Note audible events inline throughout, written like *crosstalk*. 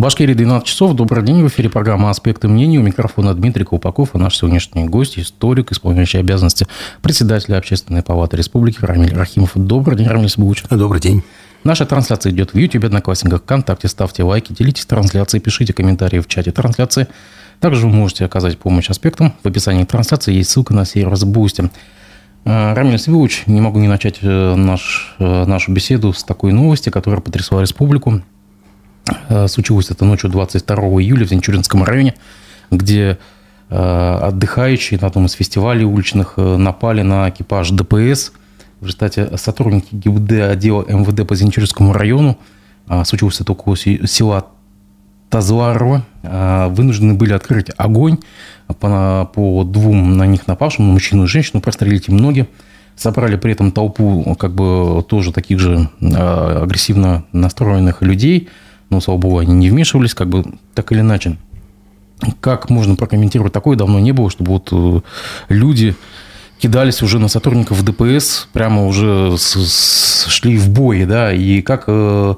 Башкирии 12 часов. Добрый день. В эфире программа «Аспекты мнений». У микрофона Дмитрий Колпаков, а наш сегодняшний гость – историк, исполняющий обязанности председателя Общественной палаты республики Рамиль Рахимов. Добрый день, Рамиль Сабуч. Добрый день. Наша трансляция идет в YouTube, Одноклассниках, ВКонтакте. Ставьте лайки, делитесь трансляцией, пишите комментарии в чате трансляции. Также вы можете оказать помощь аспектам. В описании трансляции есть ссылка на сервис Boosty. Э, Рамиль Савилович, не могу не начать э, наш, э, нашу беседу с такой новости, которая потрясла республику. Э, случилось это ночью 22 июля в Зенчуринском районе, где э, отдыхающие на одном из фестивалей уличных э, напали на экипаж ДПС. В результате сотрудники ГИБД отдела МВД по Зенчуринскому району, случилось это около села Тазларова, вынуждены были открыть огонь по, по двум на них напавшим, мужчину и женщину, прострелить им ноги. Собрали при этом толпу как бы тоже таких же агрессивно настроенных людей – но, слава богу, они не вмешивались, как бы так или иначе. Как можно прокомментировать такое? Давно не было, чтобы вот э, люди кидались уже на сотрудников ДПС, прямо уже шли в бой, да, и как э,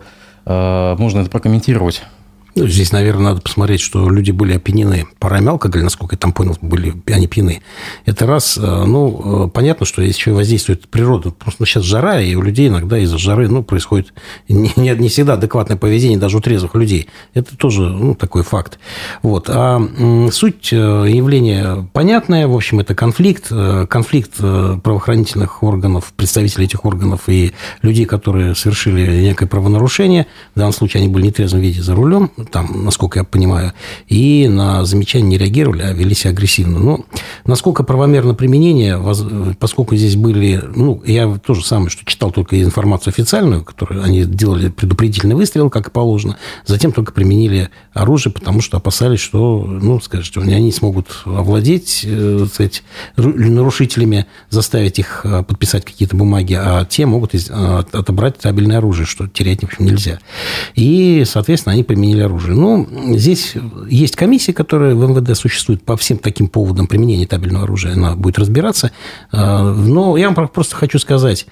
э, можно это прокомментировать? Ну, здесь, наверное, надо посмотреть, что люди были опьянены парами алкоголя, насколько я там понял, были они пьяны. Это раз. Э, ну, э, понятно, что есть еще воздействует природа. Просто сейчас жара, и у людей иногда из-за жары ну, происходит не, не, всегда адекватное поведение даже у трезвых людей. Это тоже ну, такой факт. Вот. А суть э, явления понятная. В общем, это конфликт. Конфликт правоохранительных органов, представителей этих органов и людей, которые совершили некое правонарушение. В данном случае они были в нетрезвом виде за рулем там, насколько я понимаю, и на замечания не реагировали, а вели себя агрессивно. Но насколько правомерно применение, поскольку здесь были, ну, я тоже самое, что читал только информацию официальную, которую они делали предупредительный выстрел, как и положено, затем только применили оружие, потому что опасались, что, ну, скажите, они не смогут овладеть, э, сказать, нарушителями, заставить их э, подписать какие-то бумаги, а те могут э, отобрать табельное оружие, что терять, в общем, нельзя. И, соответственно, они применили оружие оружия. Ну, здесь есть комиссия, которая в МВД существует по всем таким поводам применения табельного оружия. Она будет разбираться. А, но я вам просто хочу сказать,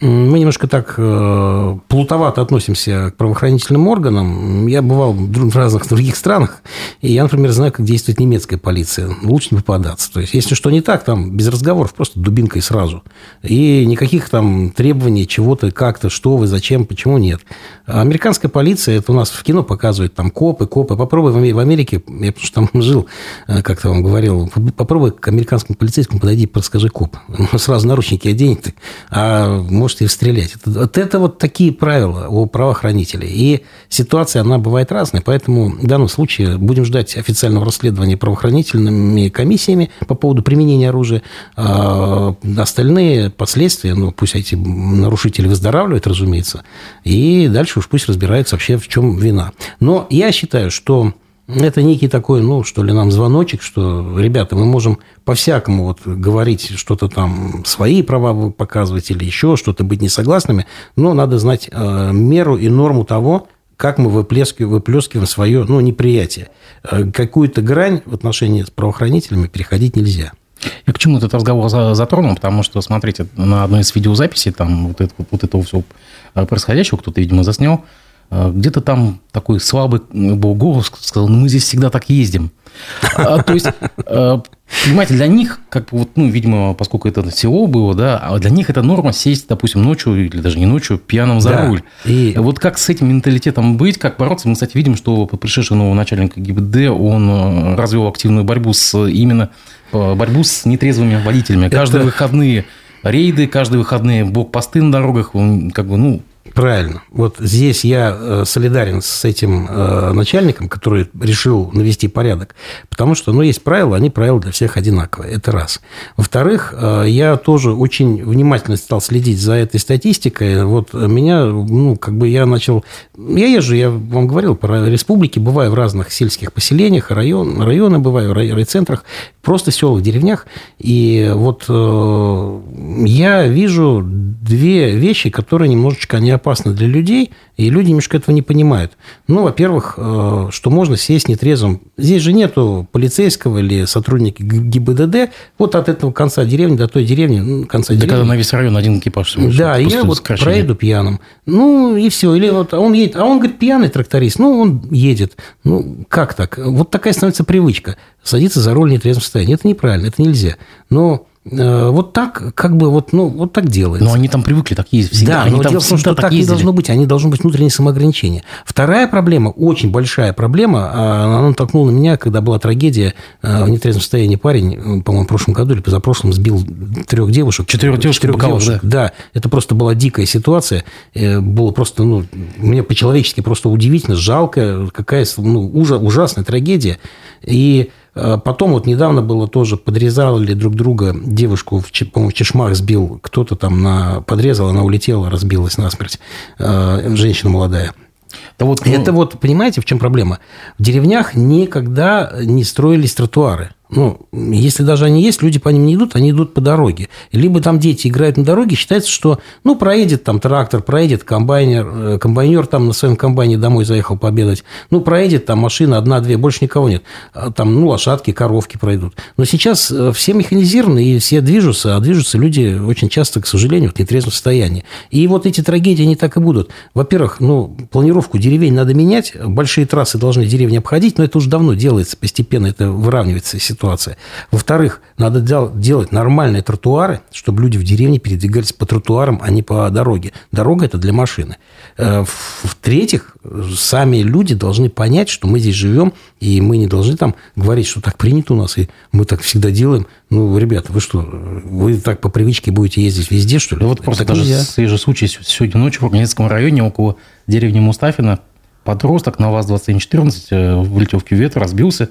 мы немножко так э, плутовато относимся к правоохранительным органам. Я бывал в разных других странах, и я, например, знаю, как действует немецкая полиция. Лучше не попадаться. То есть, если что не так, там без разговоров, просто дубинкой сразу. И никаких там требований, чего-то, как-то, что вы, зачем, почему нет. Американская полиция, это у нас в кино показывает, там копы, копы. Попробуй в Америке, я потому что там *laughs* жил, э, как-то вам говорил, попробуй к американскому полицейскому подойди и расскажи коп. *laughs* Сразу наручники оденет, а может и стрелять. Вот это вот такие правила у правоохранителей. И ситуация, она бывает разная. Поэтому в данном случае будем ждать официального расследования правоохранительными комиссиями по поводу применения оружия. А остальные последствия, ну, пусть эти нарушители выздоравливают, разумеется, и дальше уж пусть разбираются вообще, в чем вина. Но я считаю, что это некий такой, ну, что ли, нам звоночек, что, ребята, мы можем по-всякому вот говорить, что-то там, свои права показывать или еще что-то, быть несогласными, но надо знать э, меру и норму того, как мы выплескиваем, выплескиваем свое ну, неприятие. Э, какую-то грань в отношении с правоохранителями переходить нельзя. Я к чему этот разговор затронул, потому что, смотрите, на одной из видеозаписей там вот, это, вот этого всего э, происходящего кто-то, видимо, заснял, где-то там такой слабый был голос, сказал, ну, мы здесь всегда так ездим. А, то есть, а, понимаете, для них, как вот, ну, видимо, поскольку это село было, да, а для них это норма сесть, допустим, ночью или даже не ночью пьяным за да. руль. И... Вот как с этим менталитетом быть, как бороться? Мы, кстати, видим, что пришедший нового начальника ГИБД, он э, развел активную борьбу с именно э, борьбу с нетрезвыми водителями. Каждые это... выходные рейды, каждые выходные блокпосты на дорогах, он как бы, ну, Правильно. Вот здесь я э, солидарен с этим э, начальником, который решил навести порядок. Потому что, ну, есть правила, они правила для всех одинаковые. Это раз. Во-вторых, э, я тоже очень внимательно стал следить за этой статистикой. Вот меня, ну, как бы я начал... Я езжу, я вам говорил, про республики, бываю в разных сельских поселениях, район, районы бываю, в райцентрах. Просто в селах, деревнях. И вот э, я вижу две вещи, которые немножечко не опасны для людей, и люди немножко этого не понимают. Ну, во-первых, э, что можно сесть нетрезвым. Здесь же нету полицейского или сотрудника ГИБДД. Вот от этого конца деревни до той деревни, ну, конца да деревни. когда на весь район один экипаж. Да, я вот проеду пьяным. Ну, и все. Или вот он едет, а он, говорит, пьяный тракторист. Ну, он едет. Ну, как так? Вот такая становится привычка. Садиться за руль в нетрезвом состоянии. Это неправильно, это нельзя. Но Э, вот так, как бы, вот, ну, вот так делается. Но они там привыкли, так ездить всегда. Да, они но дело в том, что так, так не должно быть, они должны быть внутренние самоограничения. Вторая проблема, очень большая проблема, а, она натолкнула на меня, когда была трагедия, э, в нетрезвом состоянии парень, по-моему, в прошлом году или позапрошлом сбил трех девушек. Четырех девушек, четырех девушек да. да. Это просто была дикая ситуация. Э, было просто, ну, мне по-человечески просто удивительно, жалко, какая ну, ужасная трагедия. И Э, потом вот недавно было тоже, подрезали друг друга, девушку, по-моему, в чешмах сбил, кто-то там на, подрезал, она улетела, разбилась насмерть, э, женщина молодая. Да вот, ну... Это вот, понимаете, в чем проблема? В деревнях никогда не строились тротуары. Ну, если даже они есть, люди по ним не идут, они идут по дороге. Либо там дети играют на дороге, считается, что, ну, проедет там трактор, проедет комбайнер, э, комбайнер там на своем комбайне домой заехал пообедать, ну, проедет там машина одна-две, больше никого нет. А там, ну, лошадки, коровки пройдут. Но сейчас э, все механизированы, и все движутся, а движутся люди очень часто, к сожалению, в нетрезвом состоянии. И вот эти трагедии, они так и будут. Во-первых, ну, планировку деревень надо менять, большие трассы должны деревни обходить, но это уже давно делается, постепенно это выравнивается ситуация. Во-вторых, надо делать нормальные тротуары, чтобы люди в деревне передвигались по тротуарам, а не по дороге. Дорога – это для машины. Э, в-третьих, сами люди должны понять, что мы здесь живем, и мы не должны там говорить, что так принято у нас, и мы так всегда делаем. Ну, ребята, вы что, вы так по привычке будете ездить везде, что ли? Да вот просто даже нельзя. свежий случай сегодня ночью в Армянском районе около деревни Мустафина подросток на ВАЗ-2114 э, влетел в кювет, разбился,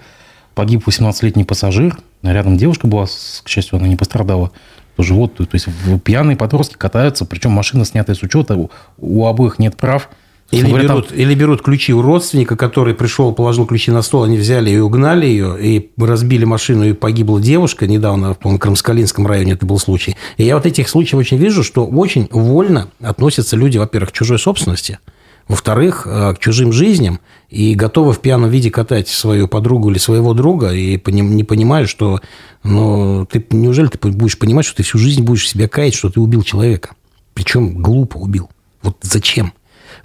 Погиб 18-летний пассажир, рядом девушка была, к счастью, она не пострадала. Тоже вот, то есть пьяные подростки катаются, причем машина снятая с учета, у, у обоих нет прав. Или берут, там... или берут ключи у родственника, который пришел, положил ключи на стол, они взяли и угнали ее, и разбили машину, и погибла девушка недавно, в Крымскалинском районе это был случай. И я вот этих случаев очень вижу, что очень вольно относятся люди, во-первых, к чужой собственности – во-вторых, э, к чужим жизням и готовы в пьяном виде катать свою подругу или своего друга и не понимают, что ну, ты неужели ты будешь понимать, что ты всю жизнь будешь себя каять, что ты убил человека? Причем глупо убил. Вот зачем?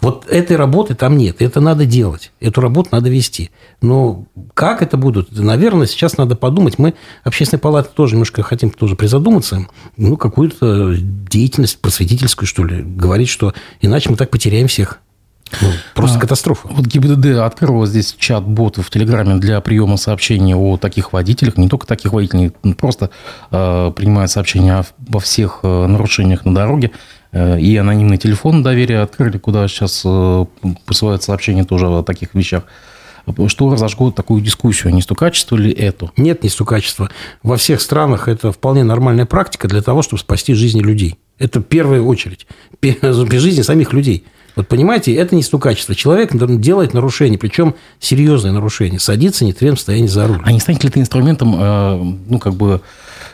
Вот этой работы там нет. Это надо делать. Эту работу надо вести. Но как это будут? Наверное, сейчас надо подумать. Мы, общественная палата, тоже немножко хотим тоже призадуматься. Ну, какую-то деятельность просветительскую, что ли. Говорить, что иначе мы так потеряем всех. Ну, просто а, катастрофа. Вот ГИБДД открыл здесь чат-бот в Телеграме для приема сообщений о таких водителях, не только таких водителей, просто э, принимает сообщения во всех э, нарушениях на дороге. Э, и анонимный телефон доверия открыли, куда сейчас э, посылают сообщения тоже о таких вещах. Что разожгло такую дискуссию? Не стукачество ли это? Нет, не стукачество. Во всех странах это вполне нормальная практика для того, чтобы спасти жизни людей. Это в первую очередь. Жизни самих людей. Вот понимаете, это не стукачество. Человек делает нарушение, причем серьезное нарушение. Садится в состоянии за руль. А не станет ли это инструментом, э, ну, как бы,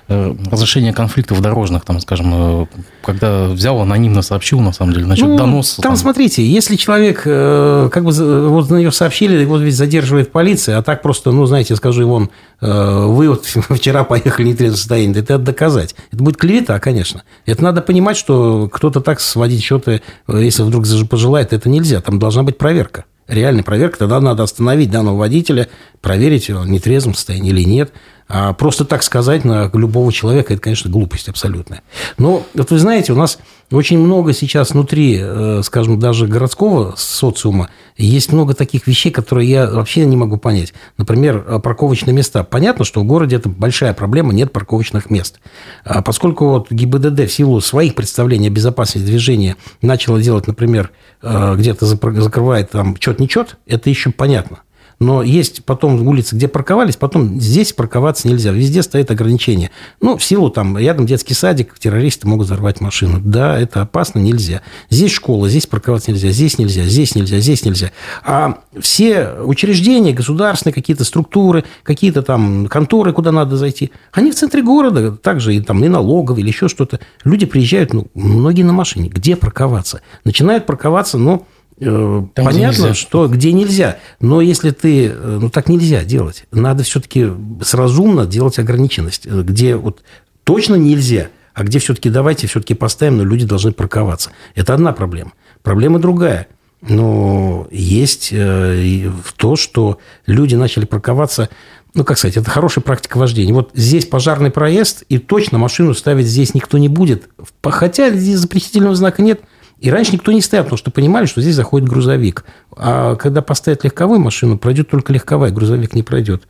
Э, разрешение конфликтов дорожных, там, скажем, э, когда взял, анонимно сообщил, на самом деле, насчет ну, доноса. Там, там, смотрите, если человек, э, как бы, вот на нее сообщили, его ведь задерживает полиция, а так просто, ну, знаете, скажу, вон, вы вот *laughs* вчера поехали в нетрезвом состоянии, это надо доказать. Это будет клевета, конечно. Это надо понимать, что кто-то так сводить счеты, если вдруг пожелает, это нельзя. Там должна быть проверка реальная проверка, тогда надо остановить данного водителя, проверить, он в нетрезвом состоянии или нет. А просто так сказать на любого человека, это, конечно, глупость абсолютная. Но, вот вы знаете, у нас очень много сейчас внутри, э, скажем, даже городского социума есть много таких вещей, которые я вообще не могу понять. Например, э, парковочные места. Понятно, что в городе это большая проблема, нет парковочных мест. А поскольку вот ГИБДД в силу своих представлений о безопасности движения начала делать, например, э, где-то закрывает там чет-нечет, это еще понятно. Но есть потом улицы, где парковались, потом здесь парковаться нельзя. Везде стоит ограничение. Ну, в силу там, рядом детский садик, террористы могут взорвать машину. Да, это опасно, нельзя. Здесь школа, здесь парковаться нельзя, здесь нельзя, здесь нельзя, здесь нельзя. А все учреждения, государственные какие-то структуры, какие-то там конторы, куда надо зайти, они в центре города, также и там и налоговые, или еще что-то. Люди приезжают, ну, многие на машине. Где парковаться? Начинают парковаться, ну, э, Там, понятно, что где нельзя. Но если ты... Э, ну, так нельзя делать. Надо все-таки разумно делать ограниченность. Э, где вот точно нельзя, а где все-таки давайте все-таки поставим, но люди должны парковаться. Это одна проблема. Проблема другая. Но есть в то, что люди начали парковаться ну, как сказать, это хорошая практика вождения. Вот здесь пожарный проезд, и точно машину ставить здесь никто не будет. Хотя здесь запретительного знака нет. И раньше никто не ставил, потому что понимали, что здесь заходит грузовик. А когда поставят легковую машину, пройдет только легковая, грузовик не пройдет.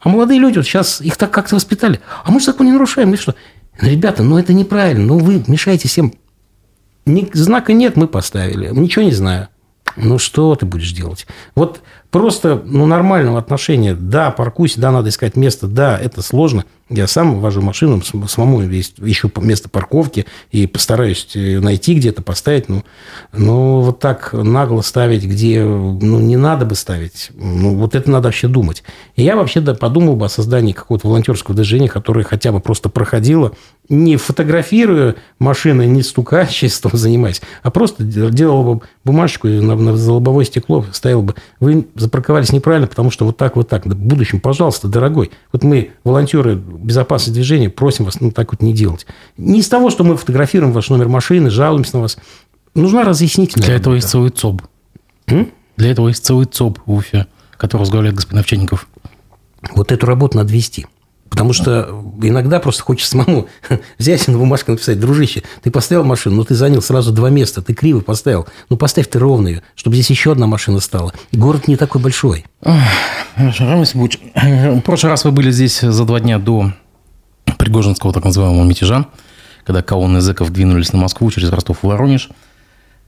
А молодые люди, вот сейчас их так как-то воспитали. А мы же закон не нарушаем. И что? Ну, ребята, ну это неправильно. Ну вы мешаете всем. Ни, знака нет, мы поставили. Ничего не знаю. Ну, что ты будешь делать? Вот просто ну, нормального отношения. Да, паркуйся, да, надо искать место. Да, это сложно – я сам вожу машину, самому ищу место парковки и постараюсь э, найти где-то, поставить. Ну, ну, вот так нагло ставить, где ну, не надо бы ставить. Ну, вот это надо вообще думать. И я вообще да, подумал бы о создании какого-то волонтерского движения, которое хотя бы просто проходило, не фотографируя машины, не стукачеством *laughs* занимаясь, а просто делал бы бумажечку на, на лобовое стекло, ставил бы. Вы запарковались неправильно, потому что вот так, вот так. В будущем, пожалуйста, дорогой. Вот мы, волонтеры безопасность движения, просим вас ну, так вот не делать. Не из того, что мы фотографируем ваш номер машины, жалуемся на вас. Нужна разъяснительная Для этого есть целый ЦОБ. М? Для этого есть целый ЦОБ в Уфе, который возглавляет господин Овчинников. Вот эту работу надо вести. Потому что иногда просто хочется самому *laughs* взять на бумажку написать, дружище, ты поставил машину, но ты занял сразу два места, ты криво поставил. Ну, поставь ты ровно ее, чтобы здесь еще одна машина стала. Город не такой большой. В прошлый раз вы были здесь за два дня до Пригожинского так называемого мятежа, когда колонны зэков двинулись на Москву через Ростов и Воронеж.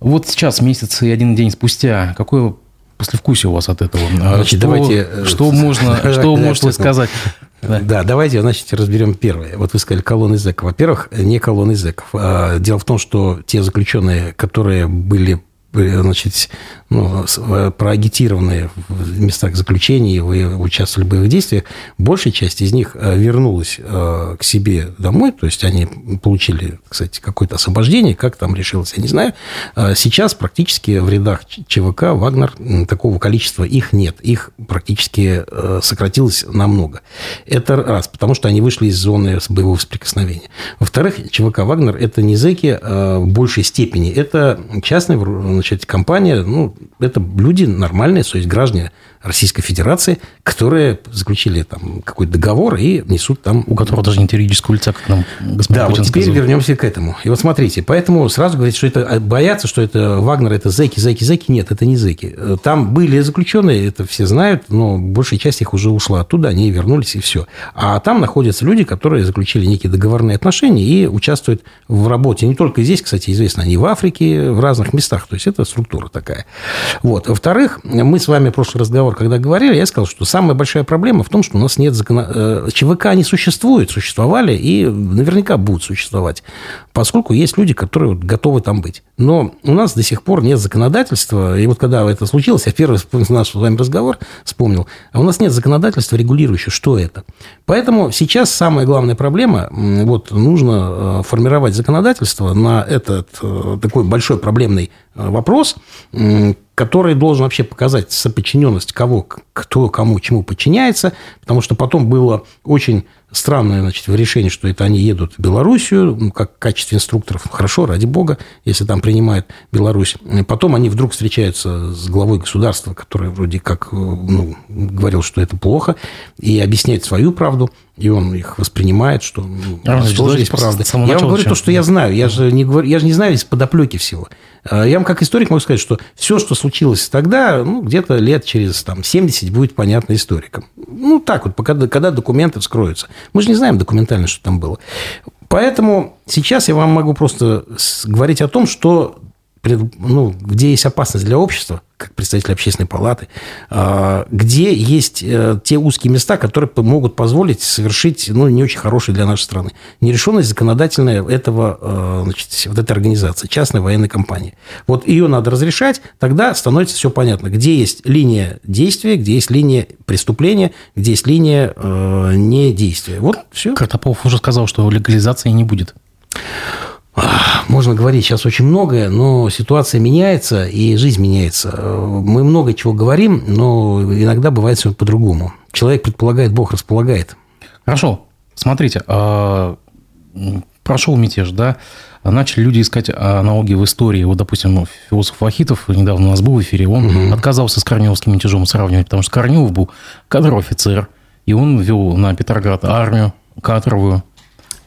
Вот сейчас, месяц и один день спустя, какое послевкусие у вас от этого? Значит, что, давайте... Э, что можно, *laughs* что можете сказать? Да. да, давайте, значит, разберем первое. Вот вы сказали колонны зэков. Во-первых, не колонны зэков. А дело в том, что те заключенные, которые были значит, ну, э, проагитированные в местах заключения, вы участвовали в боевых действиях, большая часть из них э, вернулась э, к себе домой, то есть они получили, кстати, какое-то освобождение, как там решилось, я не знаю. Сейчас практически в рядах ЧВК «Вагнер» такого количества их нет, их практически сократилось намного. Это раз, потому что они вышли из зоны боевого соприкосновения. Во-вторых, ЧВК «Вагнер» – это не зэки в большей степени, это частная значит, компания, ну, это люди нормальные, то есть граждане Российской Федерации, которые заключили там какой-то договор и несут там... У которого даже нет юридического лица, как нам господин Да, Путин вот теперь сказал. вернемся к этому. И вот смотрите, поэтому сразу говорить, что это а, боятся, что это Вагнер, это зэки, зэки, зэки. Нет, это не зэки. Там были заключенные, это все знают, но большая часть их уже ушла оттуда, они вернулись и все. А там находятся люди, которые заключили некие договорные отношения и участвуют в работе. Не только здесь, кстати, известно, они в Африке, в разных местах. То есть это структура такая. Вот. Во-вторых, мы с вами в прошлый разговор, когда говорили, я сказал, что самая большая проблема в том, что у нас нет закона... Э, ЧВК не существует, существовали и наверняка будут существовать, поскольку есть люди, которые готовы там быть. Но у нас до сих пор нет законодательства, и вот когда это случилось, я первый наш с вами разговор вспомнил, а у нас нет законодательства, регулирующего, что это. Поэтому сейчас самая главная проблема, вот нужно э, формировать законодательство на этот э, такой большой проблемный вопрос, который должен вообще показать соподчиненность кого, кто кому чему подчиняется, потому что потом было очень странное значит, решение, что это они едут в Белоруссию, ну, как в качестве инструкторов. Хорошо, ради бога, если там принимает Беларусь. Потом они вдруг встречаются с главой государства, который вроде как э, ну, говорил, что это плохо, и объясняет свою правду, и он их воспринимает, что ну, а, тоже есть правда. Я вам говорю то, что я знаю. Я же не, говорю, я же не знаю из подоплеки всего. А, я вам как историк могу сказать, что все, что случилось тогда, ну, где-то лет через там, 70 будет понятно историкам. Ну, так вот, когда, когда документы вскроются. Мы же не знаем документально, что там было. Поэтому сейчас я вам могу просто говорить о том, что ну, где есть опасность для общества, как представитель общественной палаты, а, где есть э, те узкие места, которые могут позволить совершить ну, не очень хорошие для нашей страны. Нерешенность законодательная этого, э, значит, вот этой организации, частной военной компании. Вот ее надо разрешать, тогда становится все понятно, где есть линия действия, где есть линия преступления, где есть линия э, недействия. Вот все. Картопов уже сказал, что легализации не будет. Можно говорить сейчас очень многое, но ситуация меняется, и жизнь меняется. Мы много чего говорим, но иногда бывает все по-другому. Человек предполагает, Бог располагает. Хорошо. Смотрите, а, прошел мятеж, да, начали люди искать аналогии в истории. Вот, допустим, философ Вахитов недавно у нас был в эфире, он угу. отказался с Корниловским мятежом сравнивать, потому что Корнилов был кадровый офицер, и он вел на Петроград армию кадровую,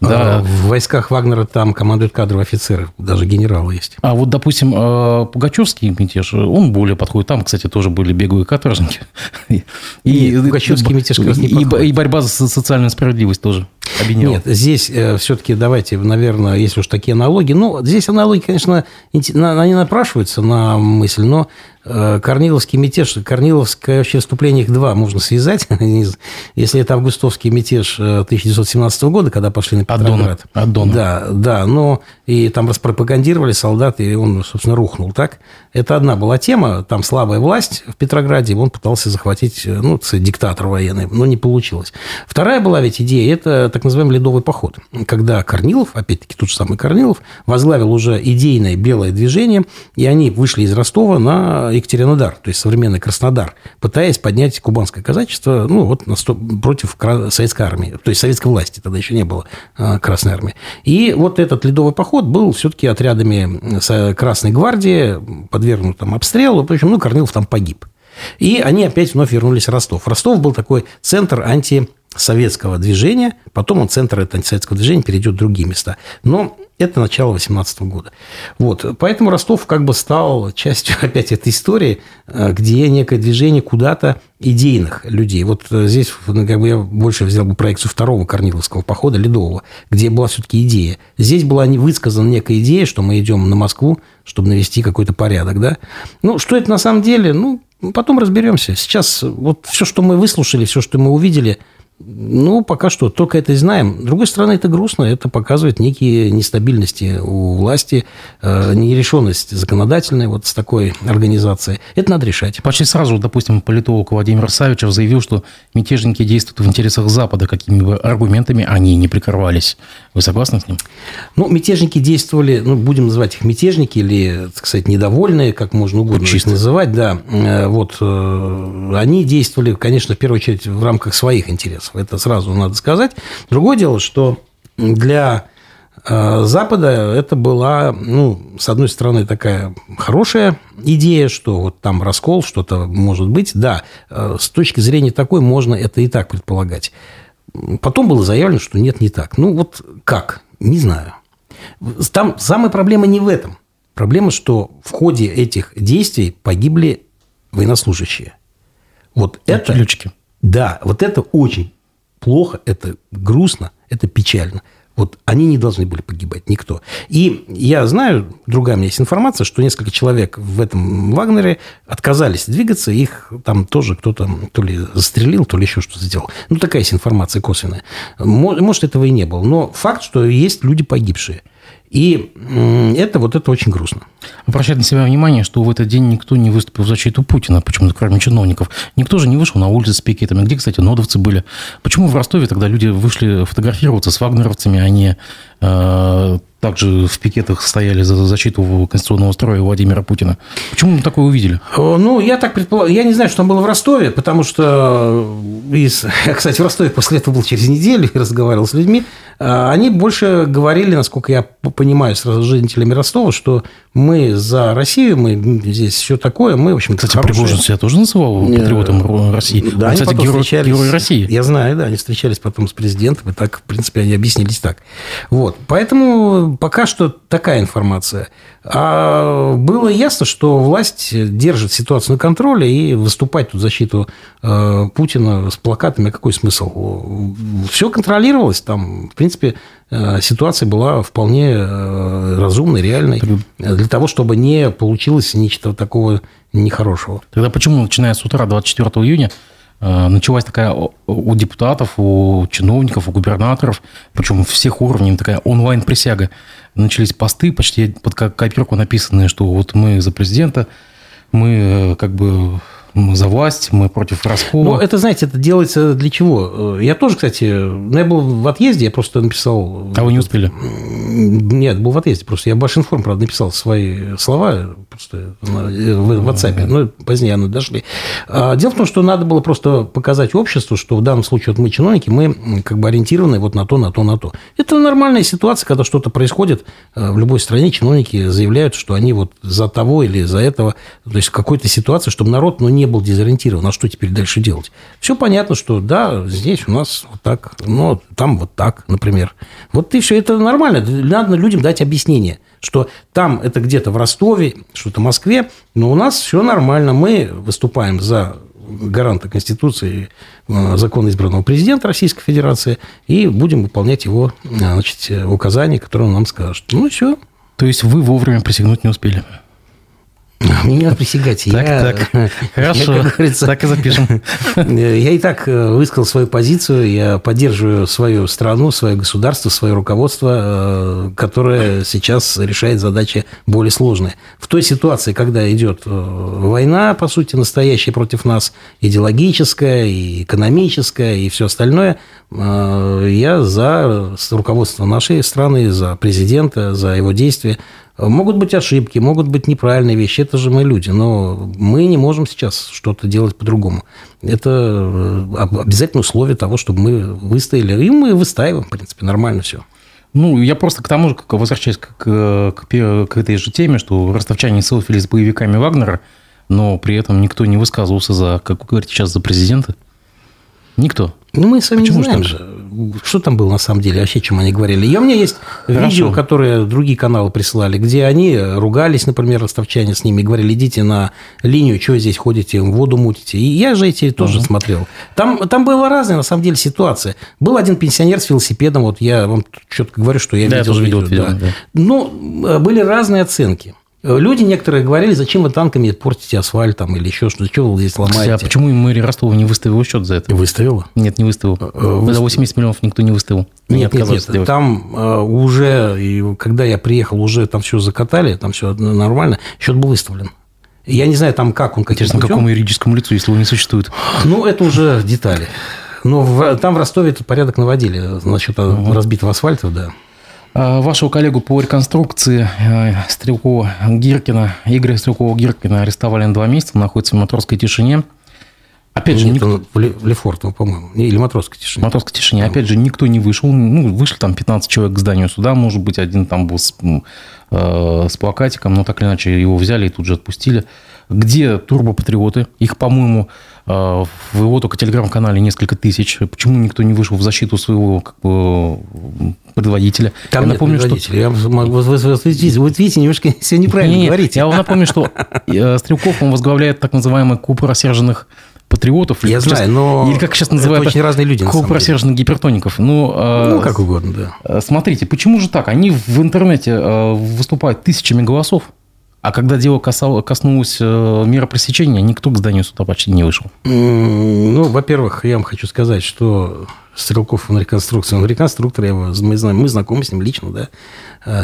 да. В войсках Вагнера там командуют кадровые офицеры, даже генералы есть. А вот, допустим, э, Пугачевский мятеж, он более подходит. Там, кстати, тоже были беговые каторжники. И, и Пугачевский мятеж как раз не и, и борьба за социальную справедливость тоже объединяла. Нет, здесь э, все-таки давайте, наверное, если уж такие аналогии. Ну, здесь аналогии, конечно, они напрашиваются на мысль, но Э, Корниловский мятеж, Корниловское вообще вступление их два можно связать. *laughs* Если это августовский мятеж 1917 э, года, когда пошли на Петроград. От Дона. Да, да, но и там распропагандировали солдаты, и он, собственно, рухнул, так? Это одна была тема, там слабая власть в Петрограде, он пытался захватить, э, ну, диктатор военный, но не получилось. Вторая была ведь идея, это так называемый ледовый поход, когда Корнилов, опять-таки тот же самый Корнилов, возглавил уже идейное белое движение, и они вышли из Ростова на Екатеринодар, то есть современный Краснодар, пытаясь поднять кубанское казачество ну, вот, на 100, против советской армии, то есть советской власти, тогда еще не было а, Красной армии. И вот этот ледовый поход был все-таки отрядами Красной гвардии, подвергнут там обстрелу, в ну, Корнилов там погиб. И они опять вновь вернулись в Ростов. Ростов был такой центр анти советского движения, потом он центр этого антисоветского движения перейдет в другие места. Но это начало 18 года. Вот. Поэтому Ростов как бы стал частью *laughs* опять этой истории, э, где некое движение куда-то идейных людей. Вот э, здесь ну, как бы я больше взял бы проекцию второго Корниловского похода, Ледового, где была все-таки идея. Здесь была не высказана некая идея, что мы идем на Москву, чтобы навести какой-то порядок. Да? Ну, что это на самом деле? Ну, потом разберемся. Сейчас вот все, что мы выслушали, все, что мы увидели – ну, пока что только это и знаем. С другой стороны, это грустно, это показывает некие нестабильности у власти, э, нерешенность законодательная вот с такой организацией. Это надо решать. Почти сразу, допустим, политолог Владимир Савичев заявил, что мятежники действуют в интересах Запада, какими бы аргументами они не прикрывались. Вы согласны с ним? Ну, мятежники действовали, ну, будем называть их мятежники или, так сказать, недовольные, как можно угодно Чисто. их называть, да. Э, вот э, они действовали, конечно, в первую очередь в рамках своих интересов это сразу надо сказать. Другое дело, что для э, Запада это была, ну, с одной стороны, такая хорошая идея, что вот там раскол, что-то может быть. Да, э, с точки зрения такой можно это и так предполагать. Потом было заявлено, что нет, не так. Ну, вот как? Не знаю. Там самая проблема не в этом. Проблема, что в ходе этих действий погибли военнослужащие. Вот это... Лючки. Да, вот это очень плохо, это грустно, это печально. Вот они не должны были погибать, никто. И я знаю, другая у меня есть информация, что несколько человек в этом Вагнере отказались двигаться, их там тоже кто-то то ли застрелил, то ли еще что-то сделал. Ну, такая есть информация косвенная. Может, этого и не было. Но факт, что есть люди погибшие. И это вот это очень грустно. Обращать на себя внимание, что в этот день никто не выступил в защиту Путина, почему-то кроме чиновников. Никто же не вышел на улицы с пикетами. Где, кстати, нодовцы были? Почему в Ростове тогда люди вышли фотографироваться с вагнеровцами, а не э, также в пикетах стояли за защиту конституционного строя Владимира Путина. Почему мы такое увидели? Ну, я так предполагаю. Я не знаю, что там было в Ростове, потому что, из... *laughs* кстати, в Ростове после этого был через неделю и разговаривал с людьми. А, они больше говорили, насколько я понимаю, с жителями Ростова, что мы за Россию, мы здесь все такое, мы, в общем Кстати, хорошие. Пригожин себя тоже называл патриотом России. Да, Он, кстати, герой, герой России. Я знаю, да, они встречались потом с президентом, и так, в принципе, они объяснились так. Вот, поэтому пока что такая информация. А было ясно, что власть держит ситуацию на контроле и выступать тут в защиту э, Путина с плакатами, какой смысл? Все контролировалось, там, в принципе, э, ситуация была вполне э, разумной, реальной, для того, чтобы не получилось ничего такого нехорошего. Тогда почему, начиная с утра 24 июня, началась такая у депутатов, у чиновников, у губернаторов, причем всех уровней, такая онлайн-присяга. Начались посты, почти под копирку написанные, что вот мы за президента, мы э, как бы за власть, мы против раскола. Ну, это, знаете, это делается для чего? Я тоже, кстати, ну, я был в отъезде, я просто написал... А вы не успели? Нет, был в отъезде, просто я Башинформ, правда, написал свои слова просто в WhatsApp, но позднее они дошли. А, дело в том, что надо было просто показать обществу, что в данном случае вот мы чиновники, мы как бы ориентированы вот на то, на то, на то. Это нормальная ситуация, когда что-то происходит э, в любой стране, чиновники заявляют, что они вот за того или за этого, то есть в какой-то ситуации, чтобы народ, ну, не не был дезориентирован, а что теперь дальше делать? Все понятно, что да, здесь у нас вот так, но там вот так, например. Вот и все, это нормально. Надо людям дать объяснение, что там это где-то в Ростове, что-то в Москве, но у нас все нормально. Мы выступаем за гаранта Конституции, э, закона избранного президента Российской Федерации, и будем выполнять его значит, указания, которые он нам скажет. Ну, все. То есть вы вовремя присягнуть не успели? Мне не надо присягать. Так, я, так. *laughs* Хорошо, я, говорится, так и запишем. *laughs* Я и так э, высказал свою позицию. Я поддерживаю свою страну, свое государство, свое руководство, э, которое сейчас решает задачи более сложные. В той ситуации, когда идет э, война, по сути, настоящая против нас, идеологическая, и экономическая, и все остальное, я за руководство нашей страны, за президента, за его действия. Могут быть ошибки, могут быть неправильные вещи, это же мы люди, но мы не можем сейчас что-то делать по-другому. Это э, обязательное условие того, чтобы мы выстояли, и мы выстаиваем, в принципе, нормально все. Ну, я просто к тому же, возвращаясь к, к, к этой же теме, что ростовчане селфились с боевиками Вагнера, но при этом никто не высказывался за, как вы говорите сейчас, за президента. Никто. Ну, мы сами Почему не знаем же, что там было на самом деле, вообще, чем они говорили. И у меня есть Хорошо. видео, которые другие каналы присылали, где они ругались, например, ростовчане с ними, говорили, идите на линию, что здесь ходите, воду мутите. И я же эти тоже угу. смотрел. Там, там была разная, на самом деле, ситуация. Был один пенсионер с велосипедом, вот я вам четко говорю, что я да, видел. Я тоже видел, видео, да. Да. Ну, были разные оценки. Люди некоторые говорили, зачем вы танками портите асфальт там, или еще что-то, что вы здесь ломаете. А почему мэрия Ростова не выставила счет за это? Выставила? Нет, не выставила. Выстав... За 80 миллионов никто не выставил. Нет, нет, нет. Делать. Там э, уже, и когда я приехал, уже там все закатали, там все нормально, счет был выставлен. Я не знаю, там как он, каким Интересно, путем. какому юридическому лицу, если его не существует? Ну, это уже детали. Но в, там в Ростове этот порядок наводили насчет угу. разбитого асфальта, да. А, вашего коллегу по реконструкции э, Стрелкова Гиркина, Игоря Стрелкова Гиркина арестовали на два месяца, он находится в матросской тишине. Опять же, никто... в Лефортово, по-моему, или Матросской тишине. Матросской тишине. Опять же, никто не вышел. Ну, вышли там 15 человек к зданию суда, может быть, один там был с, э, с плакатиком, но так или иначе его взяли и тут же отпустили. Где турбопатриоты? Их, по-моему, э, в его только телеграм-канале несколько тысяч. Почему никто не вышел в защиту своего как бы, предводителя? Там я напомню. Что... Я, вы, вы, вы, видите, вы видите, немножко *laughs* все неправильно нет, говорите. Я вам напомню, что *laughs* э, Стрелков, он возглавляет так называемый куб рассерженных патриотов. Я знаю, но... Или как сейчас называют... Это очень разные люди, Клуб рассерженных гипертоников. Ну, ну, как угодно, да. Э, смотрите, почему же так? Они в интернете э, выступают тысячами голосов, а когда дело касало, коснулось э, мира пресечения, никто к зданию суда почти не вышел. Ну, во-первых, я вам хочу сказать, что Стрелков он реконструкция. Он реконструктор, его, мы, знаем, мы знакомы с ним лично, да.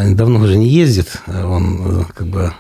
Давно уже не ездит. Он как бы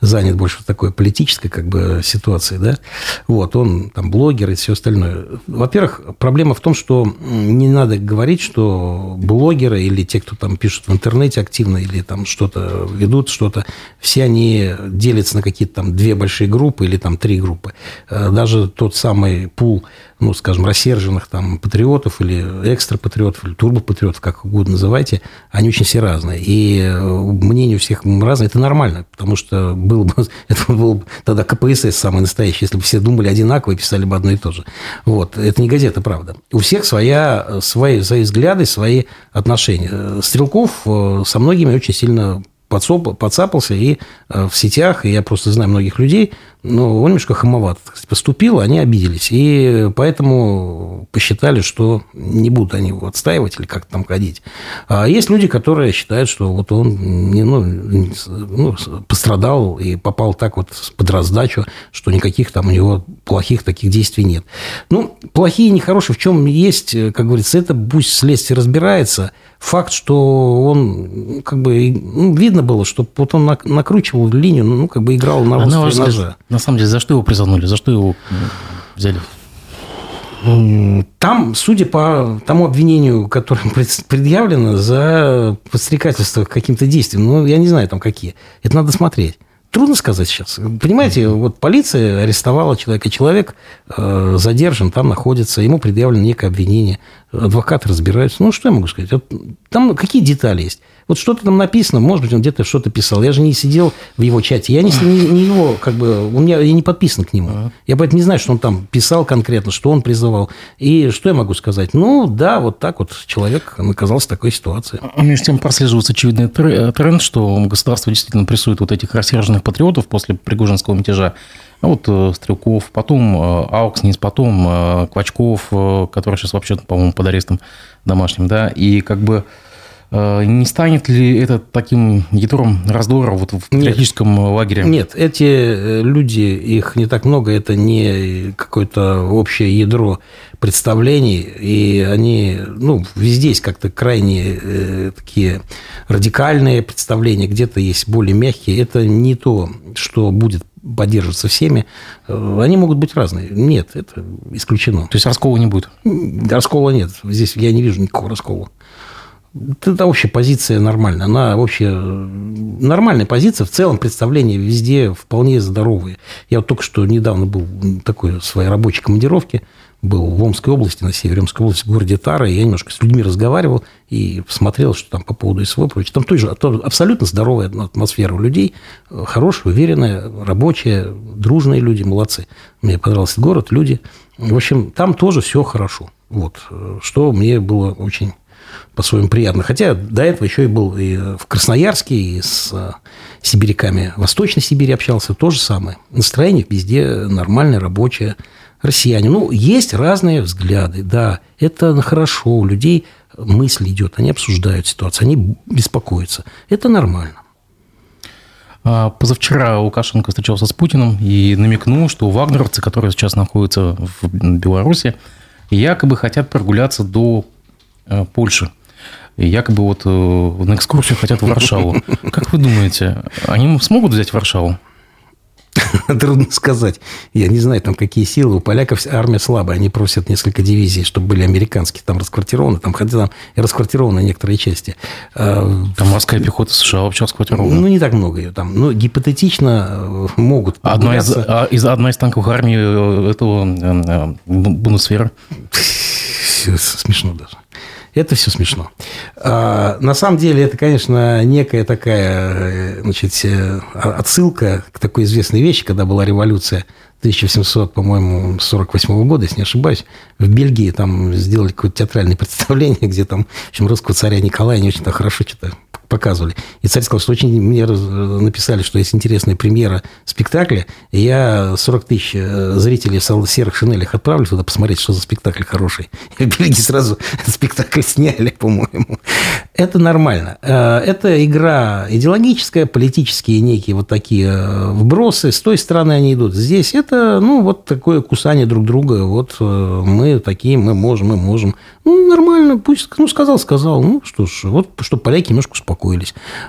занят больше такой политической как бы ситуации, да, вот, он там блогер и все остальное. Во-первых, проблема в том, что не надо говорить, что блогеры или те, кто там пишут в интернете активно или там что-то ведут, что-то, все они делятся на какие-то там две большие группы или там три группы. Э, даже тот самый пул ну, скажем, рассерженных там патриотов или экстра-патриотов, или турбо-патриотов, как угодно называйте, они очень все разные. И э, мнение у всех разное. Это нормально, потому что *laughs* это был бы, это был бы тогда КПСС самый настоящий, если бы все думали одинаково и писали бы одно и то же. Вот. Это не газета, правда. У всех своя, свои, свои взгляды, свои отношения. Стрелков со многими очень сильно подцапался и в сетях, и я просто знаю многих людей, ну, он немножко хамовато поступил, они обиделись. И поэтому посчитали, что не будут они его отстаивать или как-то там ходить. А есть люди, которые считают, что вот он не, ну, ну, пострадал и попал так вот под раздачу, что никаких там у него плохих таких действий нет. Ну, плохие и нехорошие в чем есть, как говорится, это пусть следствие разбирается. Факт, что он, как бы, ну, видно было, что вот он накручивал линию, ну, как бы играл на острие ножа. На самом деле, за что его призанули? За что его взяли? Там, судя по тому обвинению, которое *laughs* предъявлено, за подстрекательство к каким-то действиям, ну, я не знаю, там какие. Это надо смотреть. Трудно сказать сейчас. Понимаете, вот полиция арестовала человека, человек э, задержан, там находится, ему предъявлено некое обвинение, адвокаты разбираются. Ну, что я могу сказать? Вот, там какие детали есть? Вот что-то там написано, может быть, он где-то что-то писал. Я же не сидел в его чате. Я не, не, не его, как бы, у меня, я не подписан к нему. Я поэтому не знаю, что он там писал конкретно, что он призывал. И что я могу сказать? Ну, да, вот так вот человек оказался в такой ситуации. А между тем прослеживается очевидный тренд, что государство действительно прессует вот этих рассерженных патриотов после Пригожинского мятежа. А вот э, Стрелков, потом э, Аукснис, потом э, Квачков, который сейчас вообще, по-моему, под арестом домашним, да, и как бы не станет ли это таким ядром раздора вот в патриотическом нет, лагере? Нет, эти э, люди, их не так много, это не какое-то общее ядро представлений, и они, ну, везде есть как-то крайне э, такие радикальные представления, где-то есть более мягкие. Это не то, что будет поддерживаться всеми, э, они могут быть разные. Нет, это исключено. То есть раскола не будет? Раскола нет. Здесь я не вижу никакого раскола. Это общая позиция нормальная. Она вообще нормальная позиция. В целом представления везде вполне здоровые. Я вот только что недавно был такой в своей рабочей командировке. Был в Омской области, на севере Омской области, в городе Тара. И я немножко с людьми разговаривал и посмотрел, что там по поводу СВО прочее. Там тоже абсолютно здоровая атмосфера у людей. Хорошая, уверенная, рабочая, дружные люди, молодцы. Мне понравился город, люди. В общем, там тоже все хорошо. Вот. Что мне было очень по-своему приятно. Хотя до этого еще и был и в Красноярске, и с э, сибиряками Восточной Сибири общался. То же самое. Настроение везде нормальное, рабочее. Россияне. Ну, есть разные взгляды, да. Это хорошо. У людей мысль идет, они обсуждают ситуацию, они беспокоятся. Это нормально. А, позавчера Лукашенко встречался с Путиным и намекнул, что вагнеровцы, которые сейчас находятся в Беларуси, якобы хотят прогуляться до э, Польши. Якобы вот э, на экскурсию хотят в Варшаву. Как вы думаете, они смогут взять Варшаву? *laughs* Трудно сказать. Я не знаю, там какие силы. У поляков армия слабая. Они просят несколько дивизий, чтобы были американские там расквартированы. Там, хотя там и расквартированы некоторые части. А, там морская пехота США вообще расквартирована. Ну, не так много ее там. Но гипотетично э, могут. Одна из, а, из, одна из танковых армий э, этого Бундесвера. *laughs* Смешно даже. Это все смешно. А, на самом деле, это, конечно, некая такая значит, э, отсылка к такой известной вещи, когда была революция 1700, по-моему, 48 года, если не ошибаюсь, в Бельгии там сделали какое-то театральное *laughs* представление, где там, в общем, русского царя Николая не очень-то хорошо что-то показывали. И царь сказал, что очень мне написали, что есть интересная премьера спектакля, и я 40 тысяч э, зрителей в серых шинелях отправлю туда посмотреть, что за спектакль хороший. И в Бельгии сразу *laughs* спектакль сняли, по-моему. Это нормально. Э, это игра идеологическая, политические некие вот такие э, вбросы. С той стороны они идут. Здесь это, ну, вот такое кусание друг друга. Вот мы такие, мы можем, мы можем. Ну, нормально, пусть, ну, сказал, сказал. Ну, что ж, вот, чтобы поляки немножко успокоились.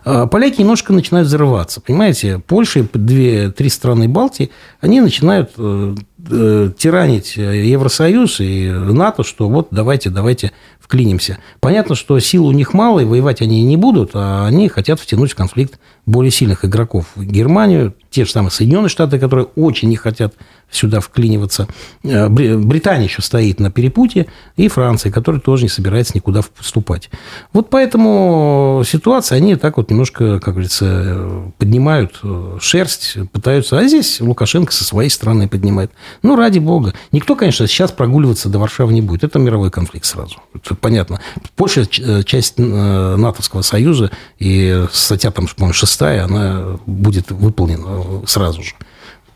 А поляки немножко начинают взрываться, понимаете? Польша и две, три страны Балтии, они начинают э, э, тиранить Евросоюз и НАТО, что вот давайте, давайте вклинимся. Понятно, что сил у них мало, и воевать они не будут, а они хотят втянуть в конфликт более сильных игроков. Германию, те же самые Соединенные Штаты, которые очень не хотят сюда вклиниваться. Э, Британия еще стоит на перепутье, и Франция, которая тоже не собирается никуда вступать. Вот поэтому ситуация, они так вот немножко, как говорится, поднимают э, шерсть, пытаются, а здесь Лукашенко со своей стороны поднимает. Ну, ради бога. Никто, конечно, сейчас прогуливаться до Варшавы не будет. Это мировой конфликт сразу. Это понятно. Большая э, часть НАТОвского союза и статья, там, по-моему, шестая, она будет выполнена сразу же.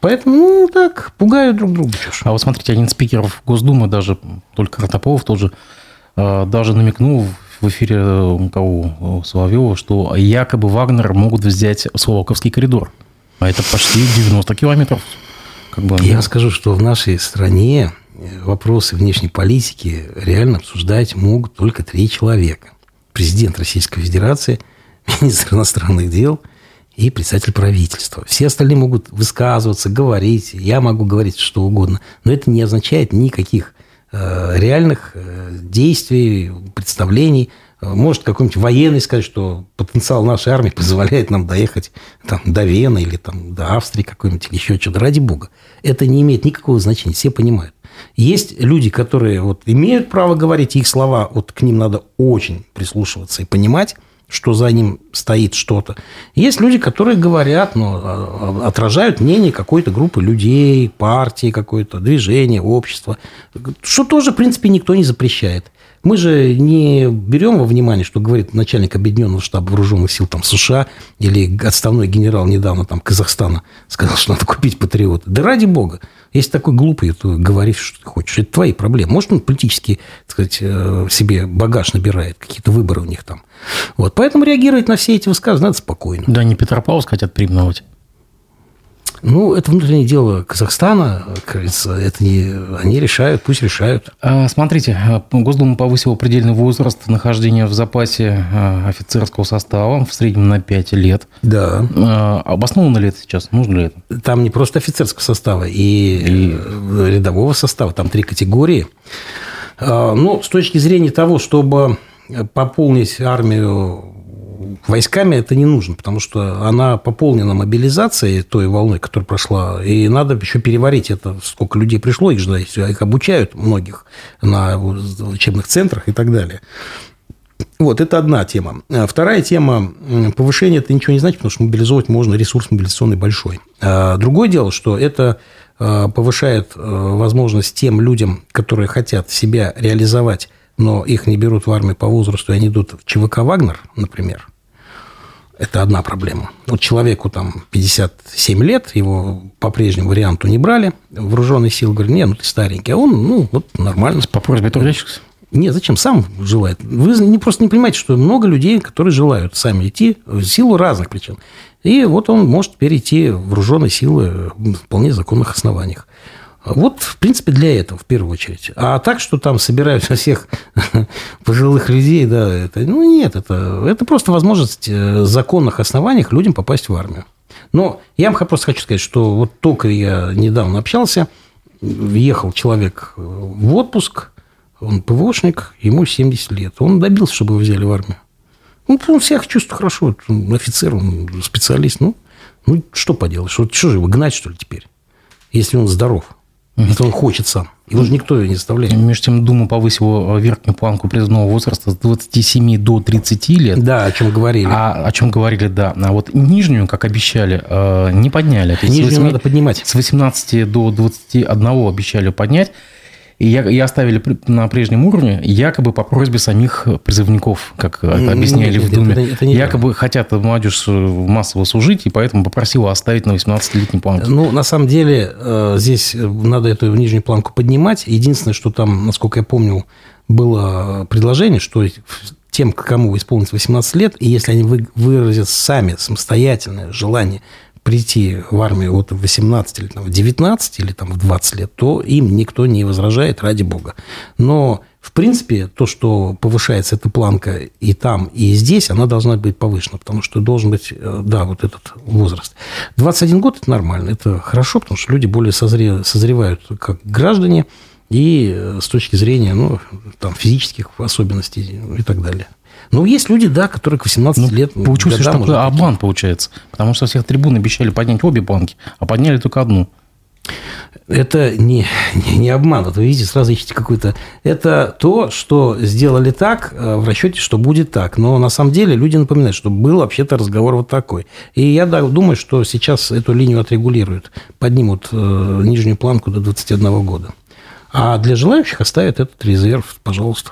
Поэтому, ну, так, пугают друг друга. А вот смотрите, один из спикеров Госдумы, даже только Ротопов тоже, а, даже намекнул в эфире у кого Соловьева, что якобы Вагнер могут взять Солоковский коридор. А это почти 90 километров. Как бы, Я скажу, что в нашей стране вопросы внешней политики реально обсуждать могут только три человека. Президент Российской Федерации, *laughs* министр иностранных дел – и председатель правительства. Все остальные могут высказываться, говорить, я могу говорить что угодно, но это не означает никаких э, реальных э, действий, представлений. Может какой-нибудь военный сказать, что потенциал нашей армии *laughs* позволяет нам доехать там, до Вены или там, до Австрии какой-нибудь или еще что-то. Ради бога. Это не имеет никакого значения, все понимают. Есть люди, которые вот имеют право говорить, их слова, вот к ним надо очень прислушиваться и понимать, что за ним стоит что-то. Есть люди, которые говорят, но а, а, отражают мнение какой-то группы людей, партии какое-то, движения, общества, что тоже, в принципе, никто не запрещает. Мы же не берем во внимание, что говорит начальник Объединенного штаба вооруженных сил там, США или отставной генерал недавно там, Казахстана сказал, что надо купить патриоты. Да ради бога. Если такой глупый, то говори, что ты хочешь. Это твои проблемы. Может, он политически, так сказать, э, себе багаж набирает, какие-то выборы у них там. Вот. Поэтому реагировать на все эти высказывания надо спокойно. Да, не Петропавловск хотят переименовать. Ну, это внутреннее дело Казахстана, говорится, это не, они решают, пусть решают. А, смотрите, а, Госдума повысила предельный возраст нахождения в запасе а, офицерского состава в среднем на 5 лет. Да. Обосновано ли это сейчас? Нужно ли это? Там не просто офицерского состава, и, и... рядового состава, там три категории. Ну, с точки зрения того, чтобы пополнить армию войсками это не нужно, потому что она пополнена мобилизацией той волной, которая прошла, и надо еще переварить это, сколько людей пришло, их же их обучают многих на учебных центрах и так далее. Вот, это одна тема. А вторая тема – повышение это ничего не значит, потому что мобилизовать можно, ресурс мобилизационный большой. А другое дело, что это а, повышает возможность тем людям, которые хотят себя реализовать, но их не берут в армию по возрасту, и они идут в ЧВК «Вагнер», например, это одна проблема. Вот человеку там 57 лет, его по прежнему варианту не брали, вооруженные силы говорят, не, ну ты старенький, а он, ну, вот нормально. По просьбе трудящихся? Нет, зачем? Сам желает. Вы не, просто не понимаете, что много людей, которые желают сами идти в силу разных причин. И вот он может перейти в вооруженные силы в вполне законных основаниях. Вот, в принципе, для этого в первую очередь. А так, что там собирают всех *laughs* пожилых людей, да, это, ну, нет, это, это просто возможность э, законных основаниях людям попасть в армию. Но я вам просто хочу сказать, что вот только я недавно общался, въехал человек в отпуск, он ПВОшник, ему 70 лет. Он добился, чтобы его взяли в армию. Ну, он себя чувствует хорошо, он офицер, он специалист. Ну, ну что поделаешь, вот что же его гнать, что ли, теперь, если он здоров? Если он хочет сам. Его же никто ее не заставляет. Между тем, Дума повысила верхнюю планку призывного возраста с 27 до 30 лет. Да, о чем говорили. А, о чем говорили, да. А вот нижнюю, как обещали, э, не подняли. Нижнюю 8, надо поднимать. С 18 до 21 обещали поднять. И, я, и оставили на прежнем уровне, якобы по просьбе самих призывников, как это объясняли нет, в Думе. Это, это не якобы так. хотят молодежь массово служить, и поэтому попросила оставить на 18-летней планке. Ну, на самом деле, э, здесь надо эту нижнюю планку поднимать. Единственное, что там, насколько я помню, было предложение, что тем, кому исполнится 18 лет, и если они выразят сами самостоятельное желание прийти в армию вот в 18 или там, в 19 или там, в 20 лет, то им никто не возражает, ради бога. Но в принципе, то, что повышается эта планка и там, и здесь, она должна быть повышена, потому что должен быть, э, да, вот этот возраст. 21 год – это нормально, это хорошо, потому что люди более созре, созревают как граждане и э, с точки зрения ну, там, физических особенностей и так далее. Но есть люди, да, которые к 18 ну, лет... Получился что такой обман, получается. Потому что всех трибун обещали поднять обе планки, а подняли только одну это не, не, не обман. Вот вы видите, сразу ищете какую-то... Это то, что сделали так э, в расчете, что будет так. Но на самом деле люди напоминают, что был вообще-то разговор вот такой. И я думаю, что сейчас эту линию отрегулируют. Поднимут э, нижнюю планку до 21 года. А для желающих оставят этот резерв, пожалуйста.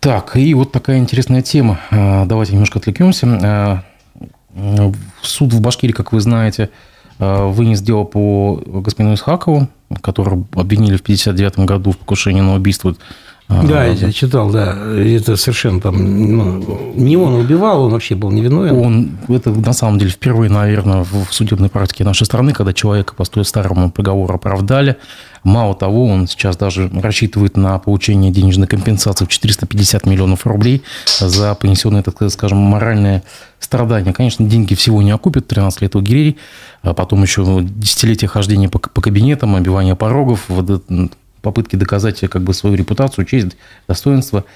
Так, и вот такая интересная тема. Э, давайте немножко отвлекемся. Суд в Башкирии, как вы знаете, Э, вынес дело по господину Исхакову, которого обвинили в 1959 году в покушении на убийство а, да, я читал, да. Это совершенно там... Ну, не он убивал, он вообще был невиновен. Он, это на самом деле впервые, наверное, в судебной практике нашей страны, когда человека по столь старому приговору оправдали. Мало того, он сейчас даже рассчитывает на получение денежной компенсации в 450 миллионов рублей за понесенные, так скажем, моральные страдания. Конечно, деньги всего не окупят, 13 лет у Гирей, а потом еще десятилетия хождения по, по кабинетам, обивания порогов, попытки доказать как бы свою репутацию, честь, достоинство –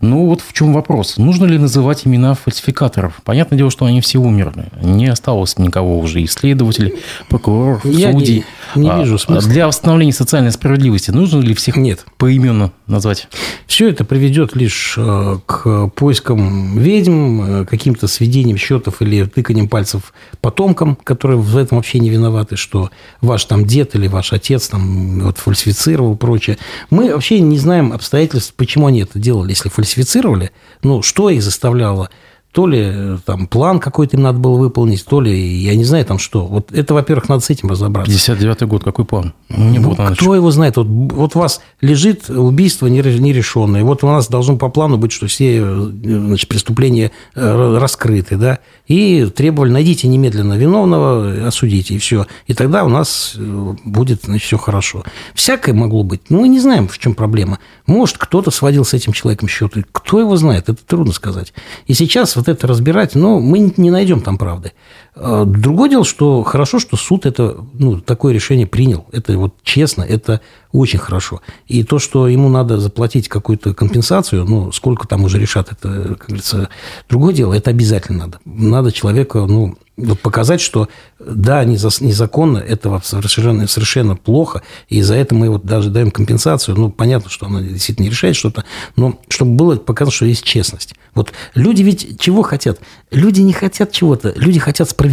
ну, вот в чем вопрос. Нужно ли называть имена фальсификаторов? Понятное дело, что они все умерли. Не осталось никого уже исследователей, прокуроров, Я судей. Не, не вижу а, смысла. Для восстановления социальной справедливости нужно ли всех Нет. поименно назвать? Все это приведет лишь э, к поискам ведьм, э, каким-то сведением счетов или тыканием пальцев потомкам, которые в этом вообще не виноваты, что ваш там дед или ваш отец там вот фальсифицировал и прочее. Мы вообще не знаем обстоятельств, почему они это делали, если фальсифицировали фальсифицировали, ну, что их заставляло то ли э, там план какой-то им надо было выполнить, то ли, я не знаю, там что. Вот это, во-первых, надо с этим разобраться. 59-й год, какой план? Не ну, кто еще. его знает? Вот, вот у вас лежит убийство нерешенное, вот у нас должно по плану быть, что все э, значит, преступления э, раскрыты, да, и требовали, найдите немедленно виновного, осудите, и все. И тогда у нас будет, значит, все хорошо. Всякое могло быть. Ну, мы не знаем, в чем проблема. Может, кто-то сводил с этим человеком счеты. Кто его знает? Это трудно сказать. И сейчас вот вот это разбирать, но мы не найдем там правды. А, другое дело, что хорошо, что суд это, ну, такое решение принял. Это вот честно, это очень хорошо. И то, что ему надо заплатить какую-то компенсацию, ну, сколько там уже решат, это, как говорится, другое дело, это обязательно надо. Надо человека, ну, показать, что да, незаконно, это совершенно, совершенно плохо, и за это мы вот даже даем компенсацию. Ну, понятно, что она действительно не решает что-то, но чтобы было показано, что есть честность. Вот люди ведь чего хотят? Люди не хотят чего-то, люди хотят справедливости.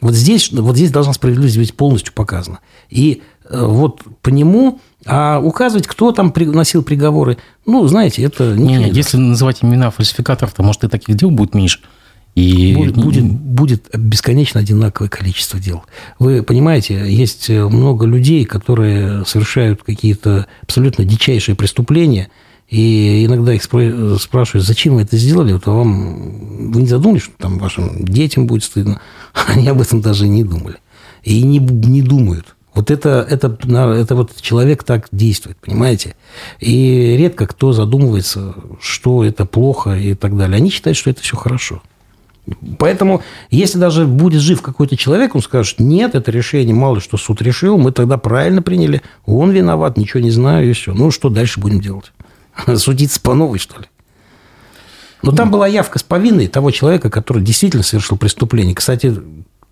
Вот здесь, вот здесь должна справедливость быть полностью показана. И э, вот по нему а указывать, кто там носил приговоры, ну, знаете, это не, не Если называть имена фальсификаторов, то, может, и таких дел будет меньше. И... Будет, будет, будет бесконечно одинаковое количество дел. Вы понимаете, есть много людей, которые совершают какие-то абсолютно дичайшие преступления, и иногда их спрашивают, зачем вы это сделали, вот вам вы не задумались, что там вашим детям будет стыдно? *laughs* Они об этом даже не думали. И не, не думают. Вот это, это, это вот человек так действует, понимаете? И редко кто задумывается, что это плохо и так далее. Они считают, что это все хорошо. Поэтому, если даже будет жив какой-то человек, он скажет, нет, это решение, мало что суд решил, мы тогда правильно приняли, он виноват, ничего не знаю, и все. Ну, что дальше будем делать? *laughs* Судиться по новой, что ли? Но там была явка с повинной того человека, который действительно совершил преступление. Кстати,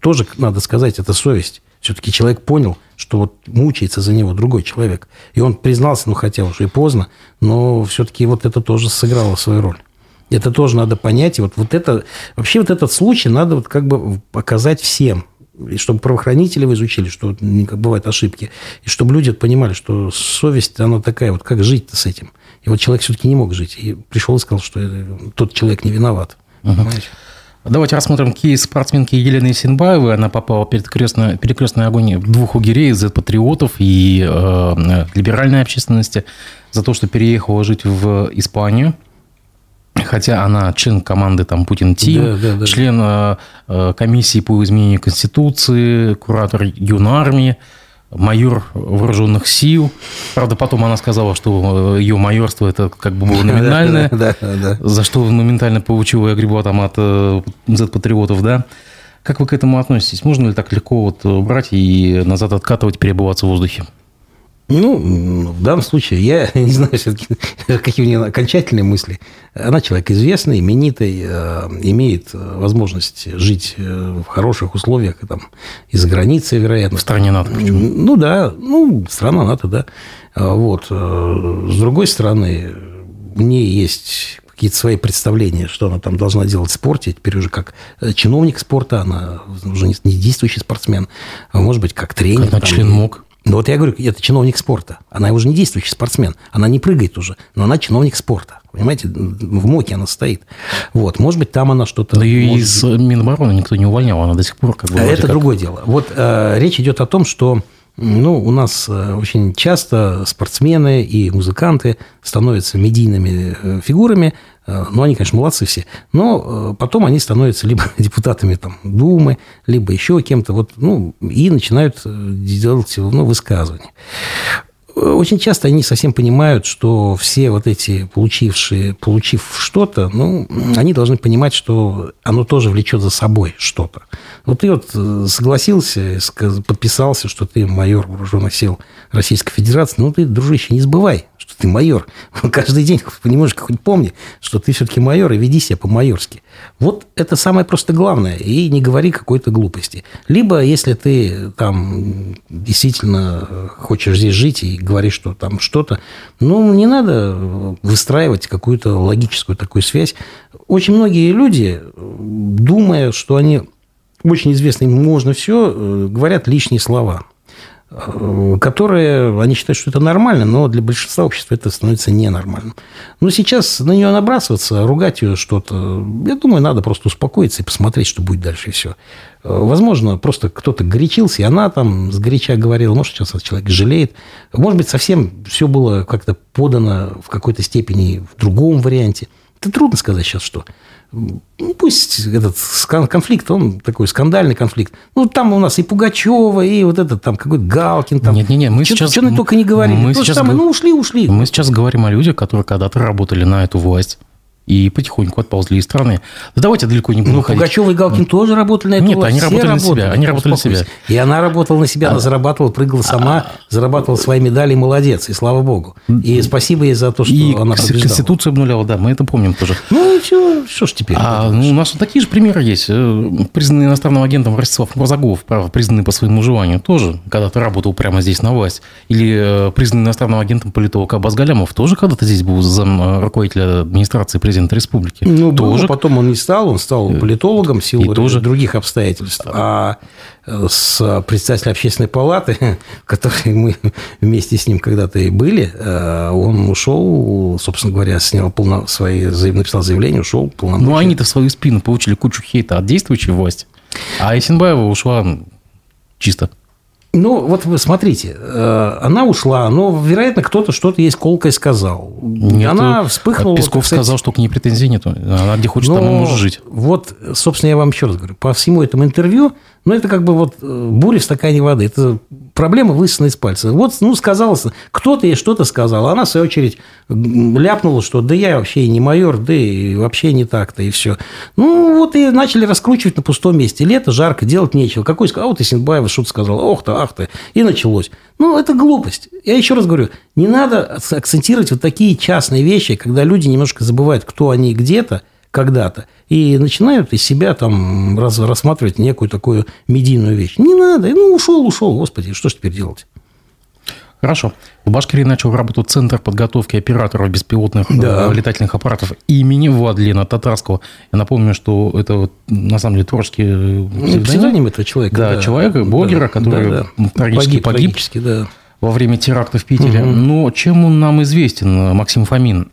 тоже надо сказать, это совесть. Все-таки человек понял, что вот мучается за него другой человек. И он признался, ну, хотя уже и поздно, но все-таки вот это тоже сыграло свою роль. Это тоже надо понять. И вот, вот это, вообще вот этот случай надо вот как бы показать всем. И чтобы правоохранители вы изучили, что как бывают ошибки. И чтобы люди понимали, что совесть, она такая, вот как жить-то с этим. И вот человек все-таки не мог жить. И пришел и сказал, что тот человек не виноват. Угу. Давайте рассмотрим кейс спортсменки Елены Синбаевой. Она попала перед крестной, перекрестный огонь двух угерей из патриотов и э, либеральной общественности за то, что переехала жить в Испанию Хотя она член команды там Путин Тим, да, да, да. член э, комиссии по изменению Конституции, куратор юнармии, майор вооруженных сил. Правда, потом она сказала, что ее майорство это как бы было *laughs* номинальное, за что моментально получила огребла там от Z-патриотов, да. Как вы к этому относитесь? Можно ли так легко вот брать и назад откатывать, перебываться в воздухе? Ну, в данном случае, я *laughs* не знаю все-таки, какие у нее окончательные мысли. Она человек известный, именитый, э, имеет возможность жить э, в хороших условиях, там, из границы, вероятно. В стране НАТО почему? Ну, да, ну, страна НАТО, да. А вот. Э, с другой стороны, у нее есть какие-то свои представления, что она там должна делать в спорте. Теперь уже как чиновник спорта, она уже не действующий спортсмен, а может быть, как тренер. Как член МОК. Ну вот я говорю, это чиновник спорта. Она уже не действующий спортсмен. Она не прыгает уже, но она чиновник спорта. Понимаете, в МОКе она стоит. Вот, может быть, там она что-то... Да ее может... из Минобороны никто не увольнял, она до сих пор как бы... А это как... другое дело. Вот э, речь идет о том, что ну, у нас э, очень часто спортсмены и музыканты становятся медийными э, фигурами, Э, ну, они, конечно, молодцы все. Но потом они становятся либо *laughs* депутатами там, Думы, либо еще кем-то. Вот, ну, и начинают делать ну, высказывания. Очень часто они совсем понимают, что все вот эти получившие, получив что-то, ну, они должны понимать, что оно тоже влечет за собой что-то. Вот ты вот согласился, подписался, что ты майор вооруженных сил Российской Федерации, ну, ты, дружище, не забывай, что ты майор. *laughs* Каждый день *laughs* немножко хоть помни, что ты все-таки майор, и веди себя по-майорски. Вот это самое просто главное. И не говори какой-то глупости. Либо, если ты там действительно хочешь здесь жить и говоришь, что там что-то, ну, не надо выстраивать какую-то логическую такую связь. Очень многие люди, думая, что они очень известны, им можно все, э, говорят лишние слова которые, они считают, что это нормально, но для большинства общества это становится ненормальным. Но сейчас на нее набрасываться, ругать ее что-то, я думаю, надо просто успокоиться и посмотреть, что будет дальше, и все. Возможно, просто кто-то горячился, и она там с горяча говорила, может, сейчас этот человек жалеет. Может быть, совсем все было как-то подано в какой-то степени в другом варианте. Это трудно сказать сейчас, что. Ну, пусть этот конфликт, он такой скандальный конфликт. Ну, там у нас и Пугачева, и вот этот там какой-то Галкин. Там. Нет, нет, нет, мы что, сейчас... Что мы только не говорили. Мы сейчас самое, ну, ушли, ушли. Мы сейчас говорим о людях, которые когда-то работали на эту власть и потихоньку отползли из страны. Да давайте далеко не будем Ну, Пугачева и Галкин тоже работали на эту Нет, власть. они работали на себя. Они работали на себя. И она работала на себя, она а, зарабатывала, прыгала сама, а, зарабатывала свои медали, молодец, и слава богу. И спасибо ей за то, что и она побеждала. Конституцию обнуляла, да, мы это помним тоже. Ну, все, что ж теперь? А, ну, у нас вот такие же примеры есть. Э, признанный иностранным агентом Ростислав Мурзагов, право, признанный по своему желанию, тоже когда-то работал прямо здесь на власть. Или э, признанный иностранным агентом политолог Абаз Галямов, тоже когда-то здесь был зам э, руководителя администрации президента республики. Ну, тоже. потом он не стал, он стал э, политологом в силу тоже. других обстоятельств. А э, с председателем общественной палаты, *laughs* который мы *laughs* вместе с ним когда-то и были, э, он ушел, собственно говоря, снял полно, свои, написал заявление, ушел полномочия. Ну, они-то в свою спину получили кучу хейта от действующей власти, а Есенбаева ушла чисто. Ну, вот вы смотрите, э, она ушла, но, вероятно, кто-то что-то ей колкой сказал. Нет, она вспыхнула. Песков кстати, сказал, что к ней претензий нет. Она где хочет, там и может жить. Вот, собственно, я вам еще раз говорю, по всему этому интервью ну, это как бы вот э, буря в стакане воды. Это проблема высосана из пальца. Вот, ну, сказалось, кто-то ей что-то сказал. Она, в свою очередь, ляпнула, что да я вообще не майор, да и вообще не так-то, и все. Ну, вот и начали раскручивать на пустом месте. Лето, жарко, делать нечего. Какой сказал, а вот Исенбаева что-то сказал, ох-то, ах-то. И началось. Ну, это глупость. Я еще раз говорю, не надо акцентировать вот такие частные вещи, когда люди немножко забывают, кто они где-то, когда-то, и начинают из себя там раз, рассматривать некую такую медийную вещь. Не надо, ну, ушел, ушел, господи, что ж теперь делать? Хорошо. В Башкирии начал работу Центр подготовки операторов беспилотных да. Э, летательных аппаратов имени Владлена Татарского. Я напомню, что это на самом деле творческий э, ну, псевдоним этого человека. Да, да. человека, блогера, да, который да, да. трагически погиб, погиб да. во время теракта в Питере. Угу. Но чем он нам известен, Максим Фомин?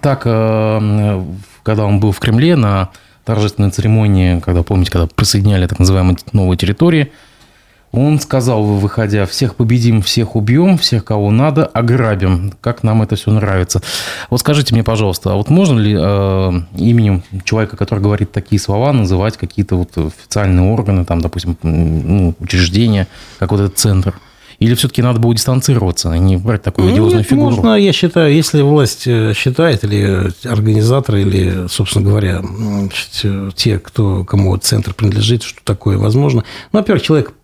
Так, э, когда он был в Кремле на торжественной церемонии, когда, помните, когда присоединяли так называемые новые территории, Он сказал, выходя, всех победим, всех убьем, всех, кого надо, ограбим. Как нам это все нравится. Вот скажите мне, пожалуйста, а вот можно ли э, именем человека, который говорит такие слова, называть какие-то вот официальные органы, там, допустим, ну, учреждения, как вот этот центр? Или все-таки надо было дистанцироваться, а не брать такую одиозную Нет, фигуру? можно, я считаю, если власть э, считает, или организаторы, или, собственно говоря, значит, те, кто, кому центр принадлежит, что такое возможно. Ну, во-первых, человек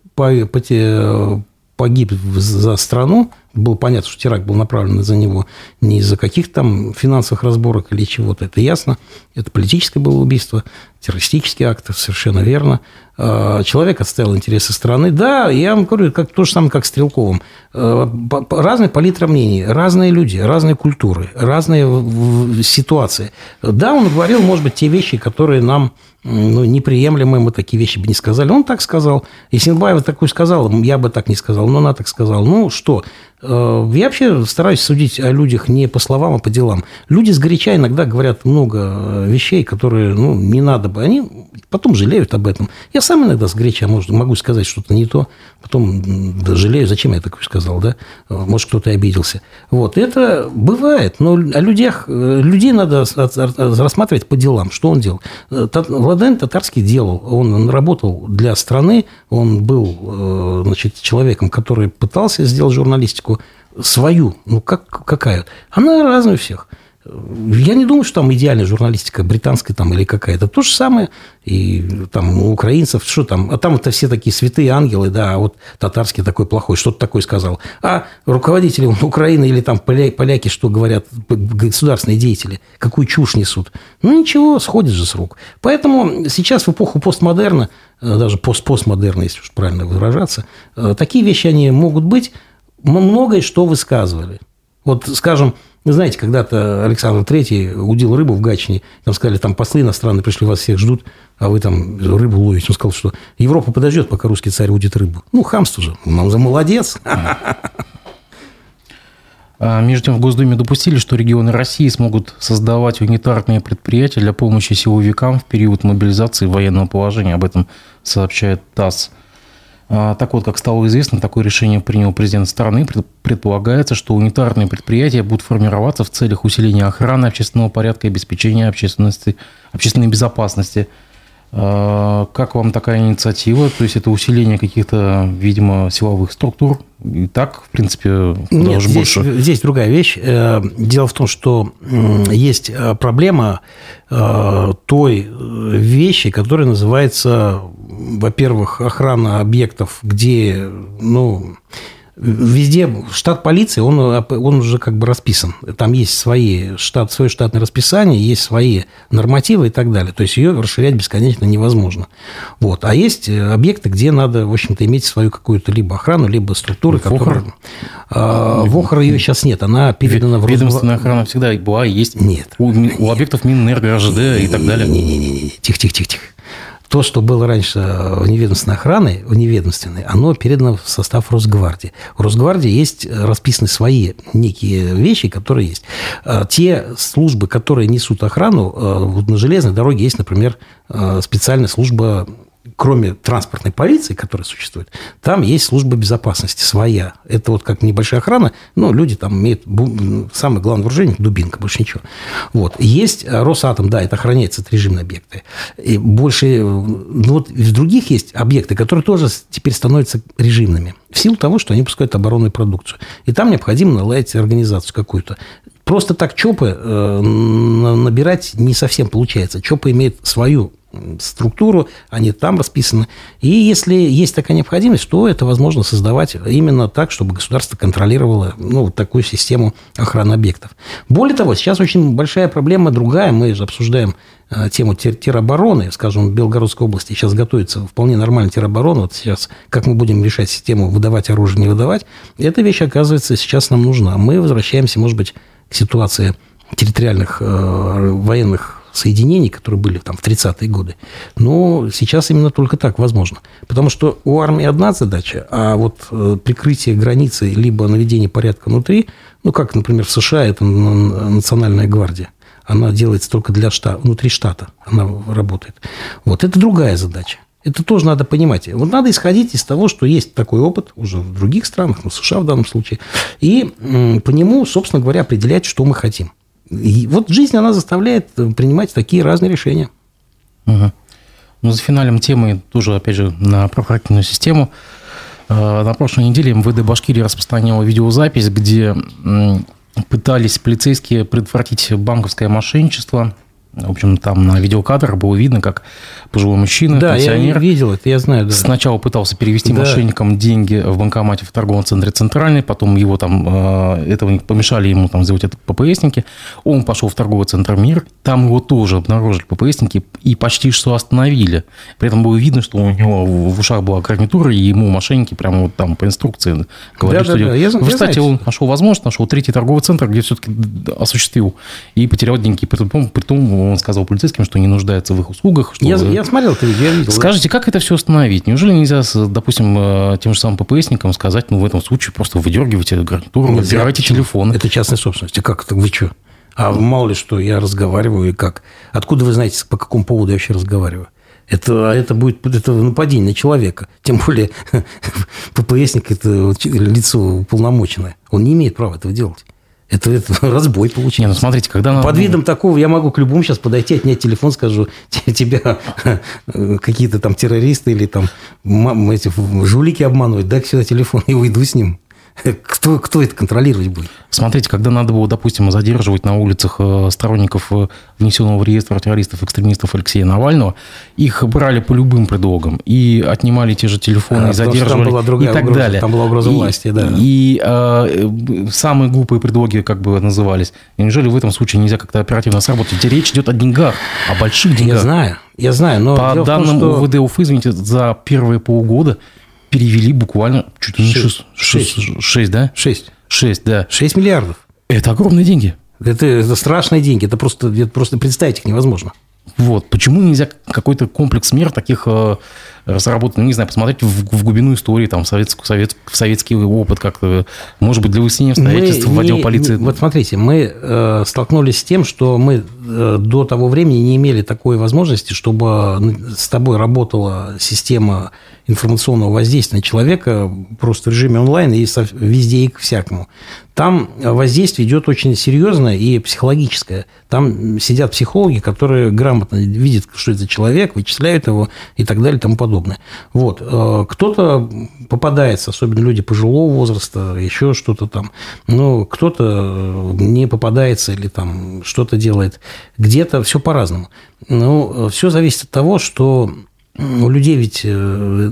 погиб за страну, было понятно, что теракт был направлен за него не из-за каких-то там финансовых разборок или чего-то, это ясно. Это политическое было убийство, террористический акт, совершенно верно. А, человек отстоял интересы страны. Да, я вам говорю, как, то же самое, как Стрелковым. А, разные палитра мнений, разные люди, разные культуры, разные ситуации. Да, он говорил, может быть, те вещи, которые нам ну, неприемлемы, мы такие вещи бы не сказали. Он так сказал. Если Синбаева такую сказал, я бы так не сказал, но она так сказала. Ну, что? Э, я вообще стараюсь судить о людях не по словам, а по делам. Люди сгоряча иногда говорят много э, вещей, которые ну, не надо бы. Они потом жалеют об этом. Я сам иногда сгоряча могу сказать что-то не то, потом да, жалею, зачем я такое сказал, да? Э, может, кто-то обиделся. Вот. Это бывает, но о людях, людей надо рассматривать по делам. Что он делал? Владимир Татарский делал. Он работал для страны, он был значит, человеком, который пытался сделать журналистику, журналистику свою, ну как, какая? Она разная у всех. Я не думаю, что там идеальная журналистика британская там или какая-то. То же самое и там у украинцев, что там, а там это все такие святые ангелы, да, а вот татарский такой плохой, что-то такое сказал. А руководители Украины или там поляки, что говорят, государственные деятели, какую чушь несут. Ну ничего, сходит же с рук. Поэтому сейчас в эпоху постмодерна, э, даже пост-постмодерна, если уж правильно выражаться, э, такие вещи, они могут быть, многое что высказывали. Вот, скажем, вы знаете, когда-то Александр Третий удил рыбу в Гатчине, там сказали, там послы иностранные пришли, вас всех ждут, а вы там рыбу ловите. Он сказал, что Европа подождет, пока русский царь удит рыбу. Ну, хамство же, нам за молодец. А, между тем, в Госдуме допустили, что регионы России смогут создавать унитарные предприятия для помощи силовикам в период мобилизации военного положения. Об этом сообщает ТАСС. А, так вот, как стало известно, такое решение принял президент страны. Предполагается, что унитарные предприятия будут формироваться в целях усиления охраны общественного порядка и обеспечения общественности, общественной безопасности – как вам такая инициатива? То есть это усиление каких-то, видимо, силовых структур? И так, в принципе, Нет, здесь, больше... здесь другая вещь. Э, дело в том, что есть э, проблема э, той вещи, которая называется, во-первых, охрана объектов, где, ну, Везде штат полиции, он, он уже как бы расписан. Там есть свои штат, свое штатное расписание, есть свои нормативы и так далее. То есть ее расширять бесконечно невозможно. Вот. А есть э, объекты, где надо, в общем-то, иметь свою какую-то либо охрану, либо структуру, Вохр. которая... А, Вохр ее сейчас нет, она передана в... Ведомственная охрана всегда была и есть нет. у, у объектов Минэнерго, РЖД и так далее. Не-не-не, тихо-тихо-тихо то, что было раньше в неведомственной охраны, в неведомственной, оно передано в состав Росгвардии. У Росгвардии есть расписаны свои некие вещи, которые есть. А, те службы, которые несут охрану, на железной дороге есть, например, специальная служба кроме транспортной полиции, которая существует, там есть служба безопасности своя. Это вот как небольшая охрана, но люди там имеют самое главное вооружение – дубинка, больше ничего. Вот. Есть э, Росатом, да, это охраняется, это режимные объекты. И больше, э, ну вот в других есть объекты, которые тоже теперь становятся режимными в силу того, что они пускают оборонную продукцию. И там необходимо наладить организацию какую-то. Просто так ЧОПы э, набирать не совсем получается. ЧОПы имеют свою структуру, они там расписаны. И если есть такая необходимость, то это возможно создавать именно так, чтобы государство контролировало ну, вот такую систему охраны объектов. Более того, сейчас очень большая проблема другая. Мы же обсуждаем э, тему теробороны, скажем, в Белгородской области сейчас готовится вполне нормальная тероборона. Вот сейчас, как мы будем решать систему выдавать оружие, не выдавать, эта вещь, оказывается, сейчас нам нужна. Мы возвращаемся, может быть, к ситуации территориальных э, военных соединений, которые были там в 30-е годы. Но сейчас именно только так возможно. Потому что у армии одна задача, а вот э, прикрытие границы либо наведение порядка внутри, ну, как, например, в США это национальная гвардия, она делается только для штата, внутри штата, она работает. Вот это другая задача. Это тоже надо понимать. Вот надо исходить из того, что есть такой опыт уже в других странах, ну, США в данном случае, и по нему, собственно говоря, определять, что мы хотим. И вот жизнь, она заставляет принимать такие разные решения. Угу. Ну, за финалем темы тоже, опять же, на правоохранительную систему. Э, на прошлой неделе МВД Башкирии распространила видеозапись, где пытались полицейские предотвратить банковское мошенничество – в общем, там на видеокадрах было видно, как пожилой мужчина, да, пенсионер... я видел это, я знаю. Да. Сначала пытался перевести да. мошенникам деньги в банкомате в торговом центре «Центральный», потом его там, э, этого помешали ему там сделать это ППСники. Он пошел в торговый центр «Мир», там его тоже обнаружили ППСники и почти что остановили. При этом было видно, что у него в ушах была гарнитура, и ему мошенники прямо вот там по инструкции говорили, да, что... Да, да. Я, в результате он нашел возможность, нашел третий торговый центр, где все-таки осуществил и потерял деньги. При том, при том он сказал полицейским, что не нуждается в их услугах. Что... Я, я смотрел это видео, я видел. Скажите, как это все остановить? Неужели нельзя, допустим, э, тем же самым ППСникам сказать, ну, в этом случае просто выдергивайте гарнитуру, убирайте телефон? Это частная собственность. Как это? Вы что? А мало ли что, я разговариваю и как? Откуда вы знаете, по какому поводу я вообще разговариваю? Это, это будет это нападение на человека. Тем более *laughs* ППСник – это лицо уполномоченное. Он не имеет права этого делать. Это, это *laughs* разбой получился. Не, ну смотрите, когда... Под видом такого я могу к любому сейчас подойти, отнять телефон, скажу, *laughs* тебя какие-то там террористы или там эти жулики обманывают, дай сюда телефон *laughs* и уйду с ним. Кто, кто это контролировать будет? Смотрите, когда надо было, допустим, задерживать на улицах э, сторонников э, внесенного в реестр террористов, экстремистов Алексея Навального, их брали по любым предлогам и отнимали те же телефоны, а, и задерживали, там была другая и так угроза, далее. Там была угроза и, власти, да. И э, самые глупые предлоги как бы назывались. И неужели в этом случае нельзя как-то оперативно сработать? Ведь речь идет о деньгах, о больших деньгах. Я знаю, я знаю, но... По данным том, что... УВД Уфы, извините, за первые полгода перевели буквально чуть ли не 6, 6, 6, 6 да? 6. 6, да. 6 миллиардов. Это огромные деньги. Это, это страшные деньги. Это просто, это просто представить их невозможно. Вот. Почему нельзя какой-то комплекс мер таких разработать, ну, не знаю, посмотреть в, в глубину истории, там, в, советский, совет, в советский опыт как-то, может быть, для выяснения обстоятельств в отдел полиции? Не, вот смотрите, мы э, столкнулись с тем, что мы э, до того времени не имели такой возможности, чтобы с тобой работала система информационного воздействия на человека просто в режиме онлайн и везде и к всякому. Там воздействие идет очень серьезное и психологическое. Там сидят психологи, которые грамотно видят, что это человек, вычисляют его и так далее и тому подобное. Вот. Э, кто-то попадается, особенно люди пожилого возраста, еще что-то там. Но кто-то не попадается или там что-то делает. Где-то все по-разному. Но все зависит от того, что у людей ведь, э,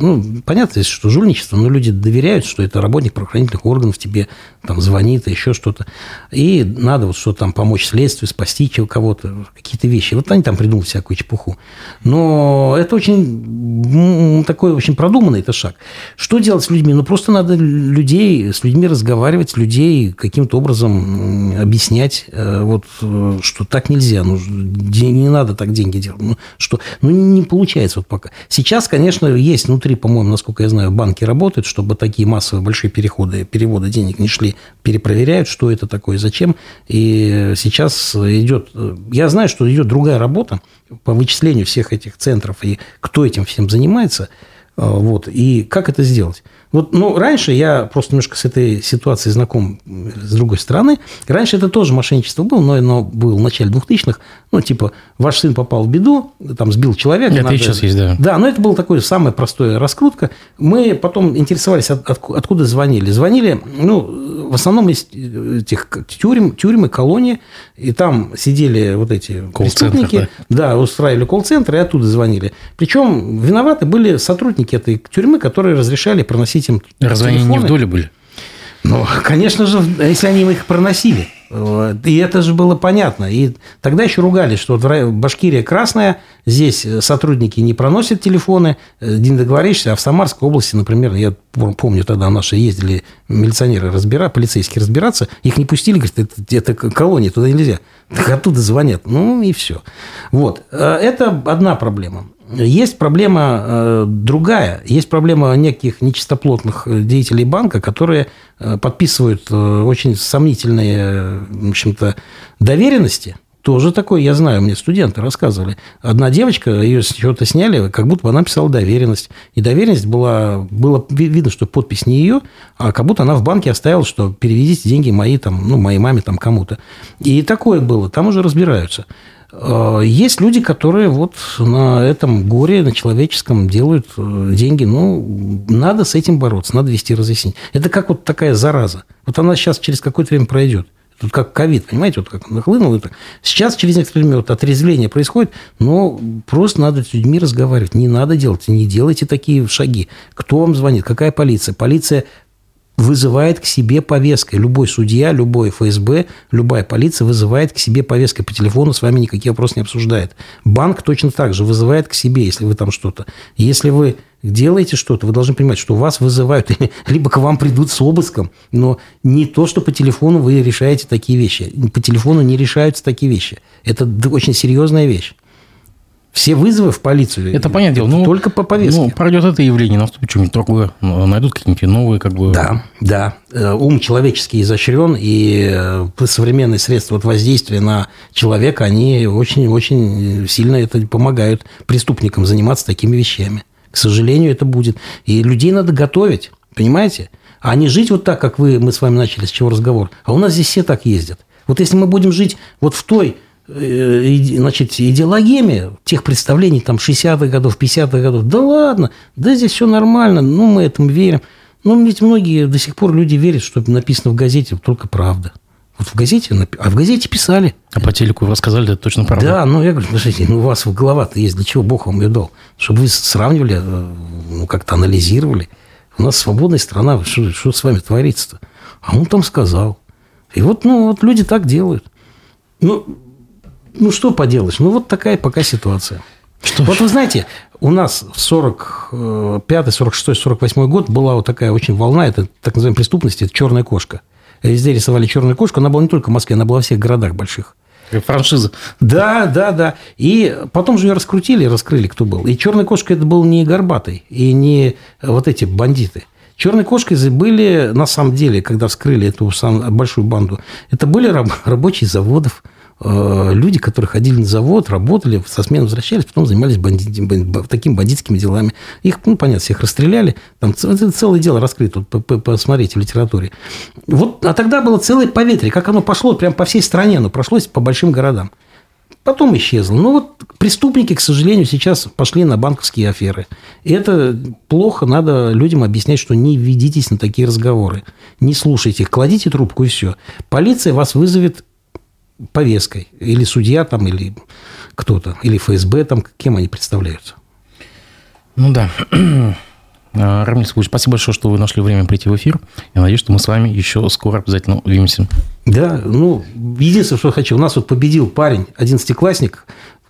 ну, понятно, что жульничество, но люди доверяют, что это работник правоохранительных органов тебе там звонит, еще что-то. И надо вот что-то там помочь следствию, спасти кого-то, какие-то вещи. Вот они там придумают всякую чепуху. Но это очень такой очень продуманный это шаг. Что делать с людьми? Ну, просто надо людей, с людьми разговаривать, людей каким-то образом объяснять, э, вот, э, что так нельзя, ну, не надо так деньги делать. Ну, что, ну, не получается вот пока. Сейчас, конечно, есть внутри, по-моему, насколько я знаю, банки работают, чтобы такие массовые большие переходы, переводы денег не шли, перепроверяют, что это такое, зачем. И сейчас идет... Я знаю, что идет другая работа по вычислению всех этих центров и кто этим всем занимается. Вот. И как это сделать? Вот, ну, раньше я просто немножко с этой ситуацией знаком с другой стороны. Раньше это тоже мошенничество было, но оно было в начале 2000-х. Ну, типа, ваш сын попал в беду, там, сбил человека. Это надо... сейчас есть, да. Да, но это было такое самое простое раскрутка. Мы потом интересовались, от, от, откуда звонили. Звонили, ну, в основном из этих тюрем, тюрьмы, колонии, и там сидели вот эти преступники. Да. да, устраивали колл-центр, и оттуда звонили. Причем виноваты были сотрудники этой тюрьмы, которые разрешали проносить приносить им Разве телефоны. они не в доле были? Ну, конечно же, если они их проносили. И это же было понятно. И тогда еще ругались, что Башкирия красная, здесь сотрудники не проносят телефоны, не договоришься. А в Самарской области, например, я помню, тогда наши ездили милиционеры разбирать, полицейские разбираться, их не пустили, говорят, это, это колония, туда нельзя. Так оттуда звонят. Ну, и все. Вот. Это одна проблема. Есть проблема э, другая. Есть проблема неких нечистоплотных деятелей банка, которые э, подписывают э, очень сомнительные, в общем-то, доверенности. Тоже такое, я знаю, мне студенты рассказывали. Одна девочка, ее с чего-то сняли, как будто бы она писала доверенность. И доверенность была, было видно, что подпись не ее, а как будто она в банке оставила, что переведите деньги мои, там, ну, моей маме там кому-то. И такое было, там уже разбираются. Э, есть люди, которые вот на этом горе, на человеческом делают э, деньги. Ну, надо с этим бороться, надо вести разъяснение. Это как вот такая зараза. Вот она сейчас через какое-то время пройдет. Тут как ковид, понимаете, вот как нахлынул. Это. Сейчас через некоторое время вот отрезвление происходит, но просто надо с людьми разговаривать. Не надо делать, не делайте такие шаги. Кто вам звонит? Какая полиция? Полиция вызывает к себе повесткой. Любой судья, любой ФСБ, любая полиция вызывает к себе повесткой по телефону, с вами никакие вопросы не обсуждает. Банк точно так же вызывает к себе, если вы там что-то. Если вы делаете что-то, вы должны понимать, что вас вызывают, *laughs* либо к вам придут с обыском, но не то, что по телефону вы решаете такие вещи. По телефону не решаются такие вещи. Это очень серьезная вещь. Все вызовы в полицию. Это понятное дело. Ну, только по повестке. Ну, пройдет это явление, наступит что-нибудь другое. Ну, найдут какие-нибудь новые, как бы. Да, да. Э, ум человеческий изощрен, и э, современные средства вот воздействия на человека, они очень-очень сильно это помогают преступникам заниматься такими вещами. К сожалению, это будет. И людей надо готовить, понимаете? А не жить вот так, как вы, мы с вами начали, с чего разговор. А у нас здесь все так ездят. Вот если мы будем жить вот в той значит, идеологеми тех представлений там 60-х годов, 50-х годов, да ладно, да здесь все нормально, ну, мы этому верим. Ну, ведь многие до сих пор люди верят, что написано в газете только правда. Вот в газете, а в газете писали. А по телеку вы рассказали, это точно правда. Да, ну я говорю, подождите, ну у вас в голова-то есть, для чего Бог вам ее дал? Чтобы вы сравнивали, э, ну как-то анализировали. У нас свободная страна, что, что с вами творится-то? А он там сказал. И вот, ну, вот люди так делают. Ну, ну, что поделаешь? Ну, вот такая пока ситуация. Что вот вы знаете, у нас в 45 46 48 год была вот такая очень волна, это так называемая преступность, это черная кошка. Везде рисовали черную кошку, она была не только в Москве, она была во всех городах больших. Франшиза. Да, да, да. И потом же ее раскрутили, раскрыли, кто был. И черная кошка это был не горбатый, и не вот эти бандиты. Черной кошкой были, на самом деле, когда вскрыли эту большую банду, это были рабочие заводов, люди, которые ходили на завод, работали, со смены возвращались, потом занимались бандит, такими бандитскими делами. Их, ну, понятно, всех расстреляли. Там целое дело раскрыто, посмотрите в литературе. Вот, а тогда было целое поветрие, как оно пошло прям по всей стране, оно прошлось по большим городам. Потом исчезло. Ну, вот преступники, к сожалению, сейчас пошли на банковские аферы. И это плохо, надо людям объяснять, что не ведитесь на такие разговоры. Не слушайте их, кладите трубку и все. Полиция вас вызовет повесткой. Или судья там, или кто-то, или ФСБ там, кем они представляются. Ну да. *clears throat* А, Рамиль Савович, спасибо большое, что вы нашли время прийти в эфир. Я надеюсь, что мы с вами еще скоро обязательно увидимся. Да, ну, единственное, что хочу. У нас вот победил парень, одиннадцатиклассник,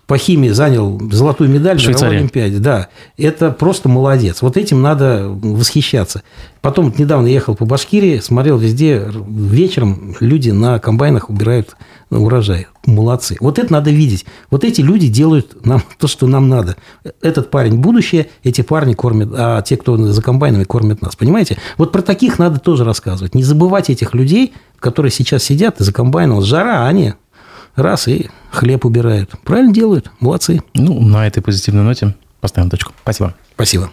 по химии занял золотую медаль на Олимпиаде. Да, это просто молодец. Вот этим надо восхищаться. Потом недавно ехал по Башкирии, смотрел везде, вечером люди на комбайнах убирают урожай. Молодцы. Вот это надо видеть. Вот эти люди делают нам *laughs* то, что нам надо. Этот парень будущее, эти парни кормят, а те, кто за комбайнами, кормят нас. Понимаете? Вот про таких надо тоже рассказывать. Не забывать этих людей, которые сейчас сидят за комбайном. Жара, а они раз и хлеб убирают. Правильно делают. Молодцы. Ну, на этой позитивной ноте поставим точку. Спасибо. Спасибо.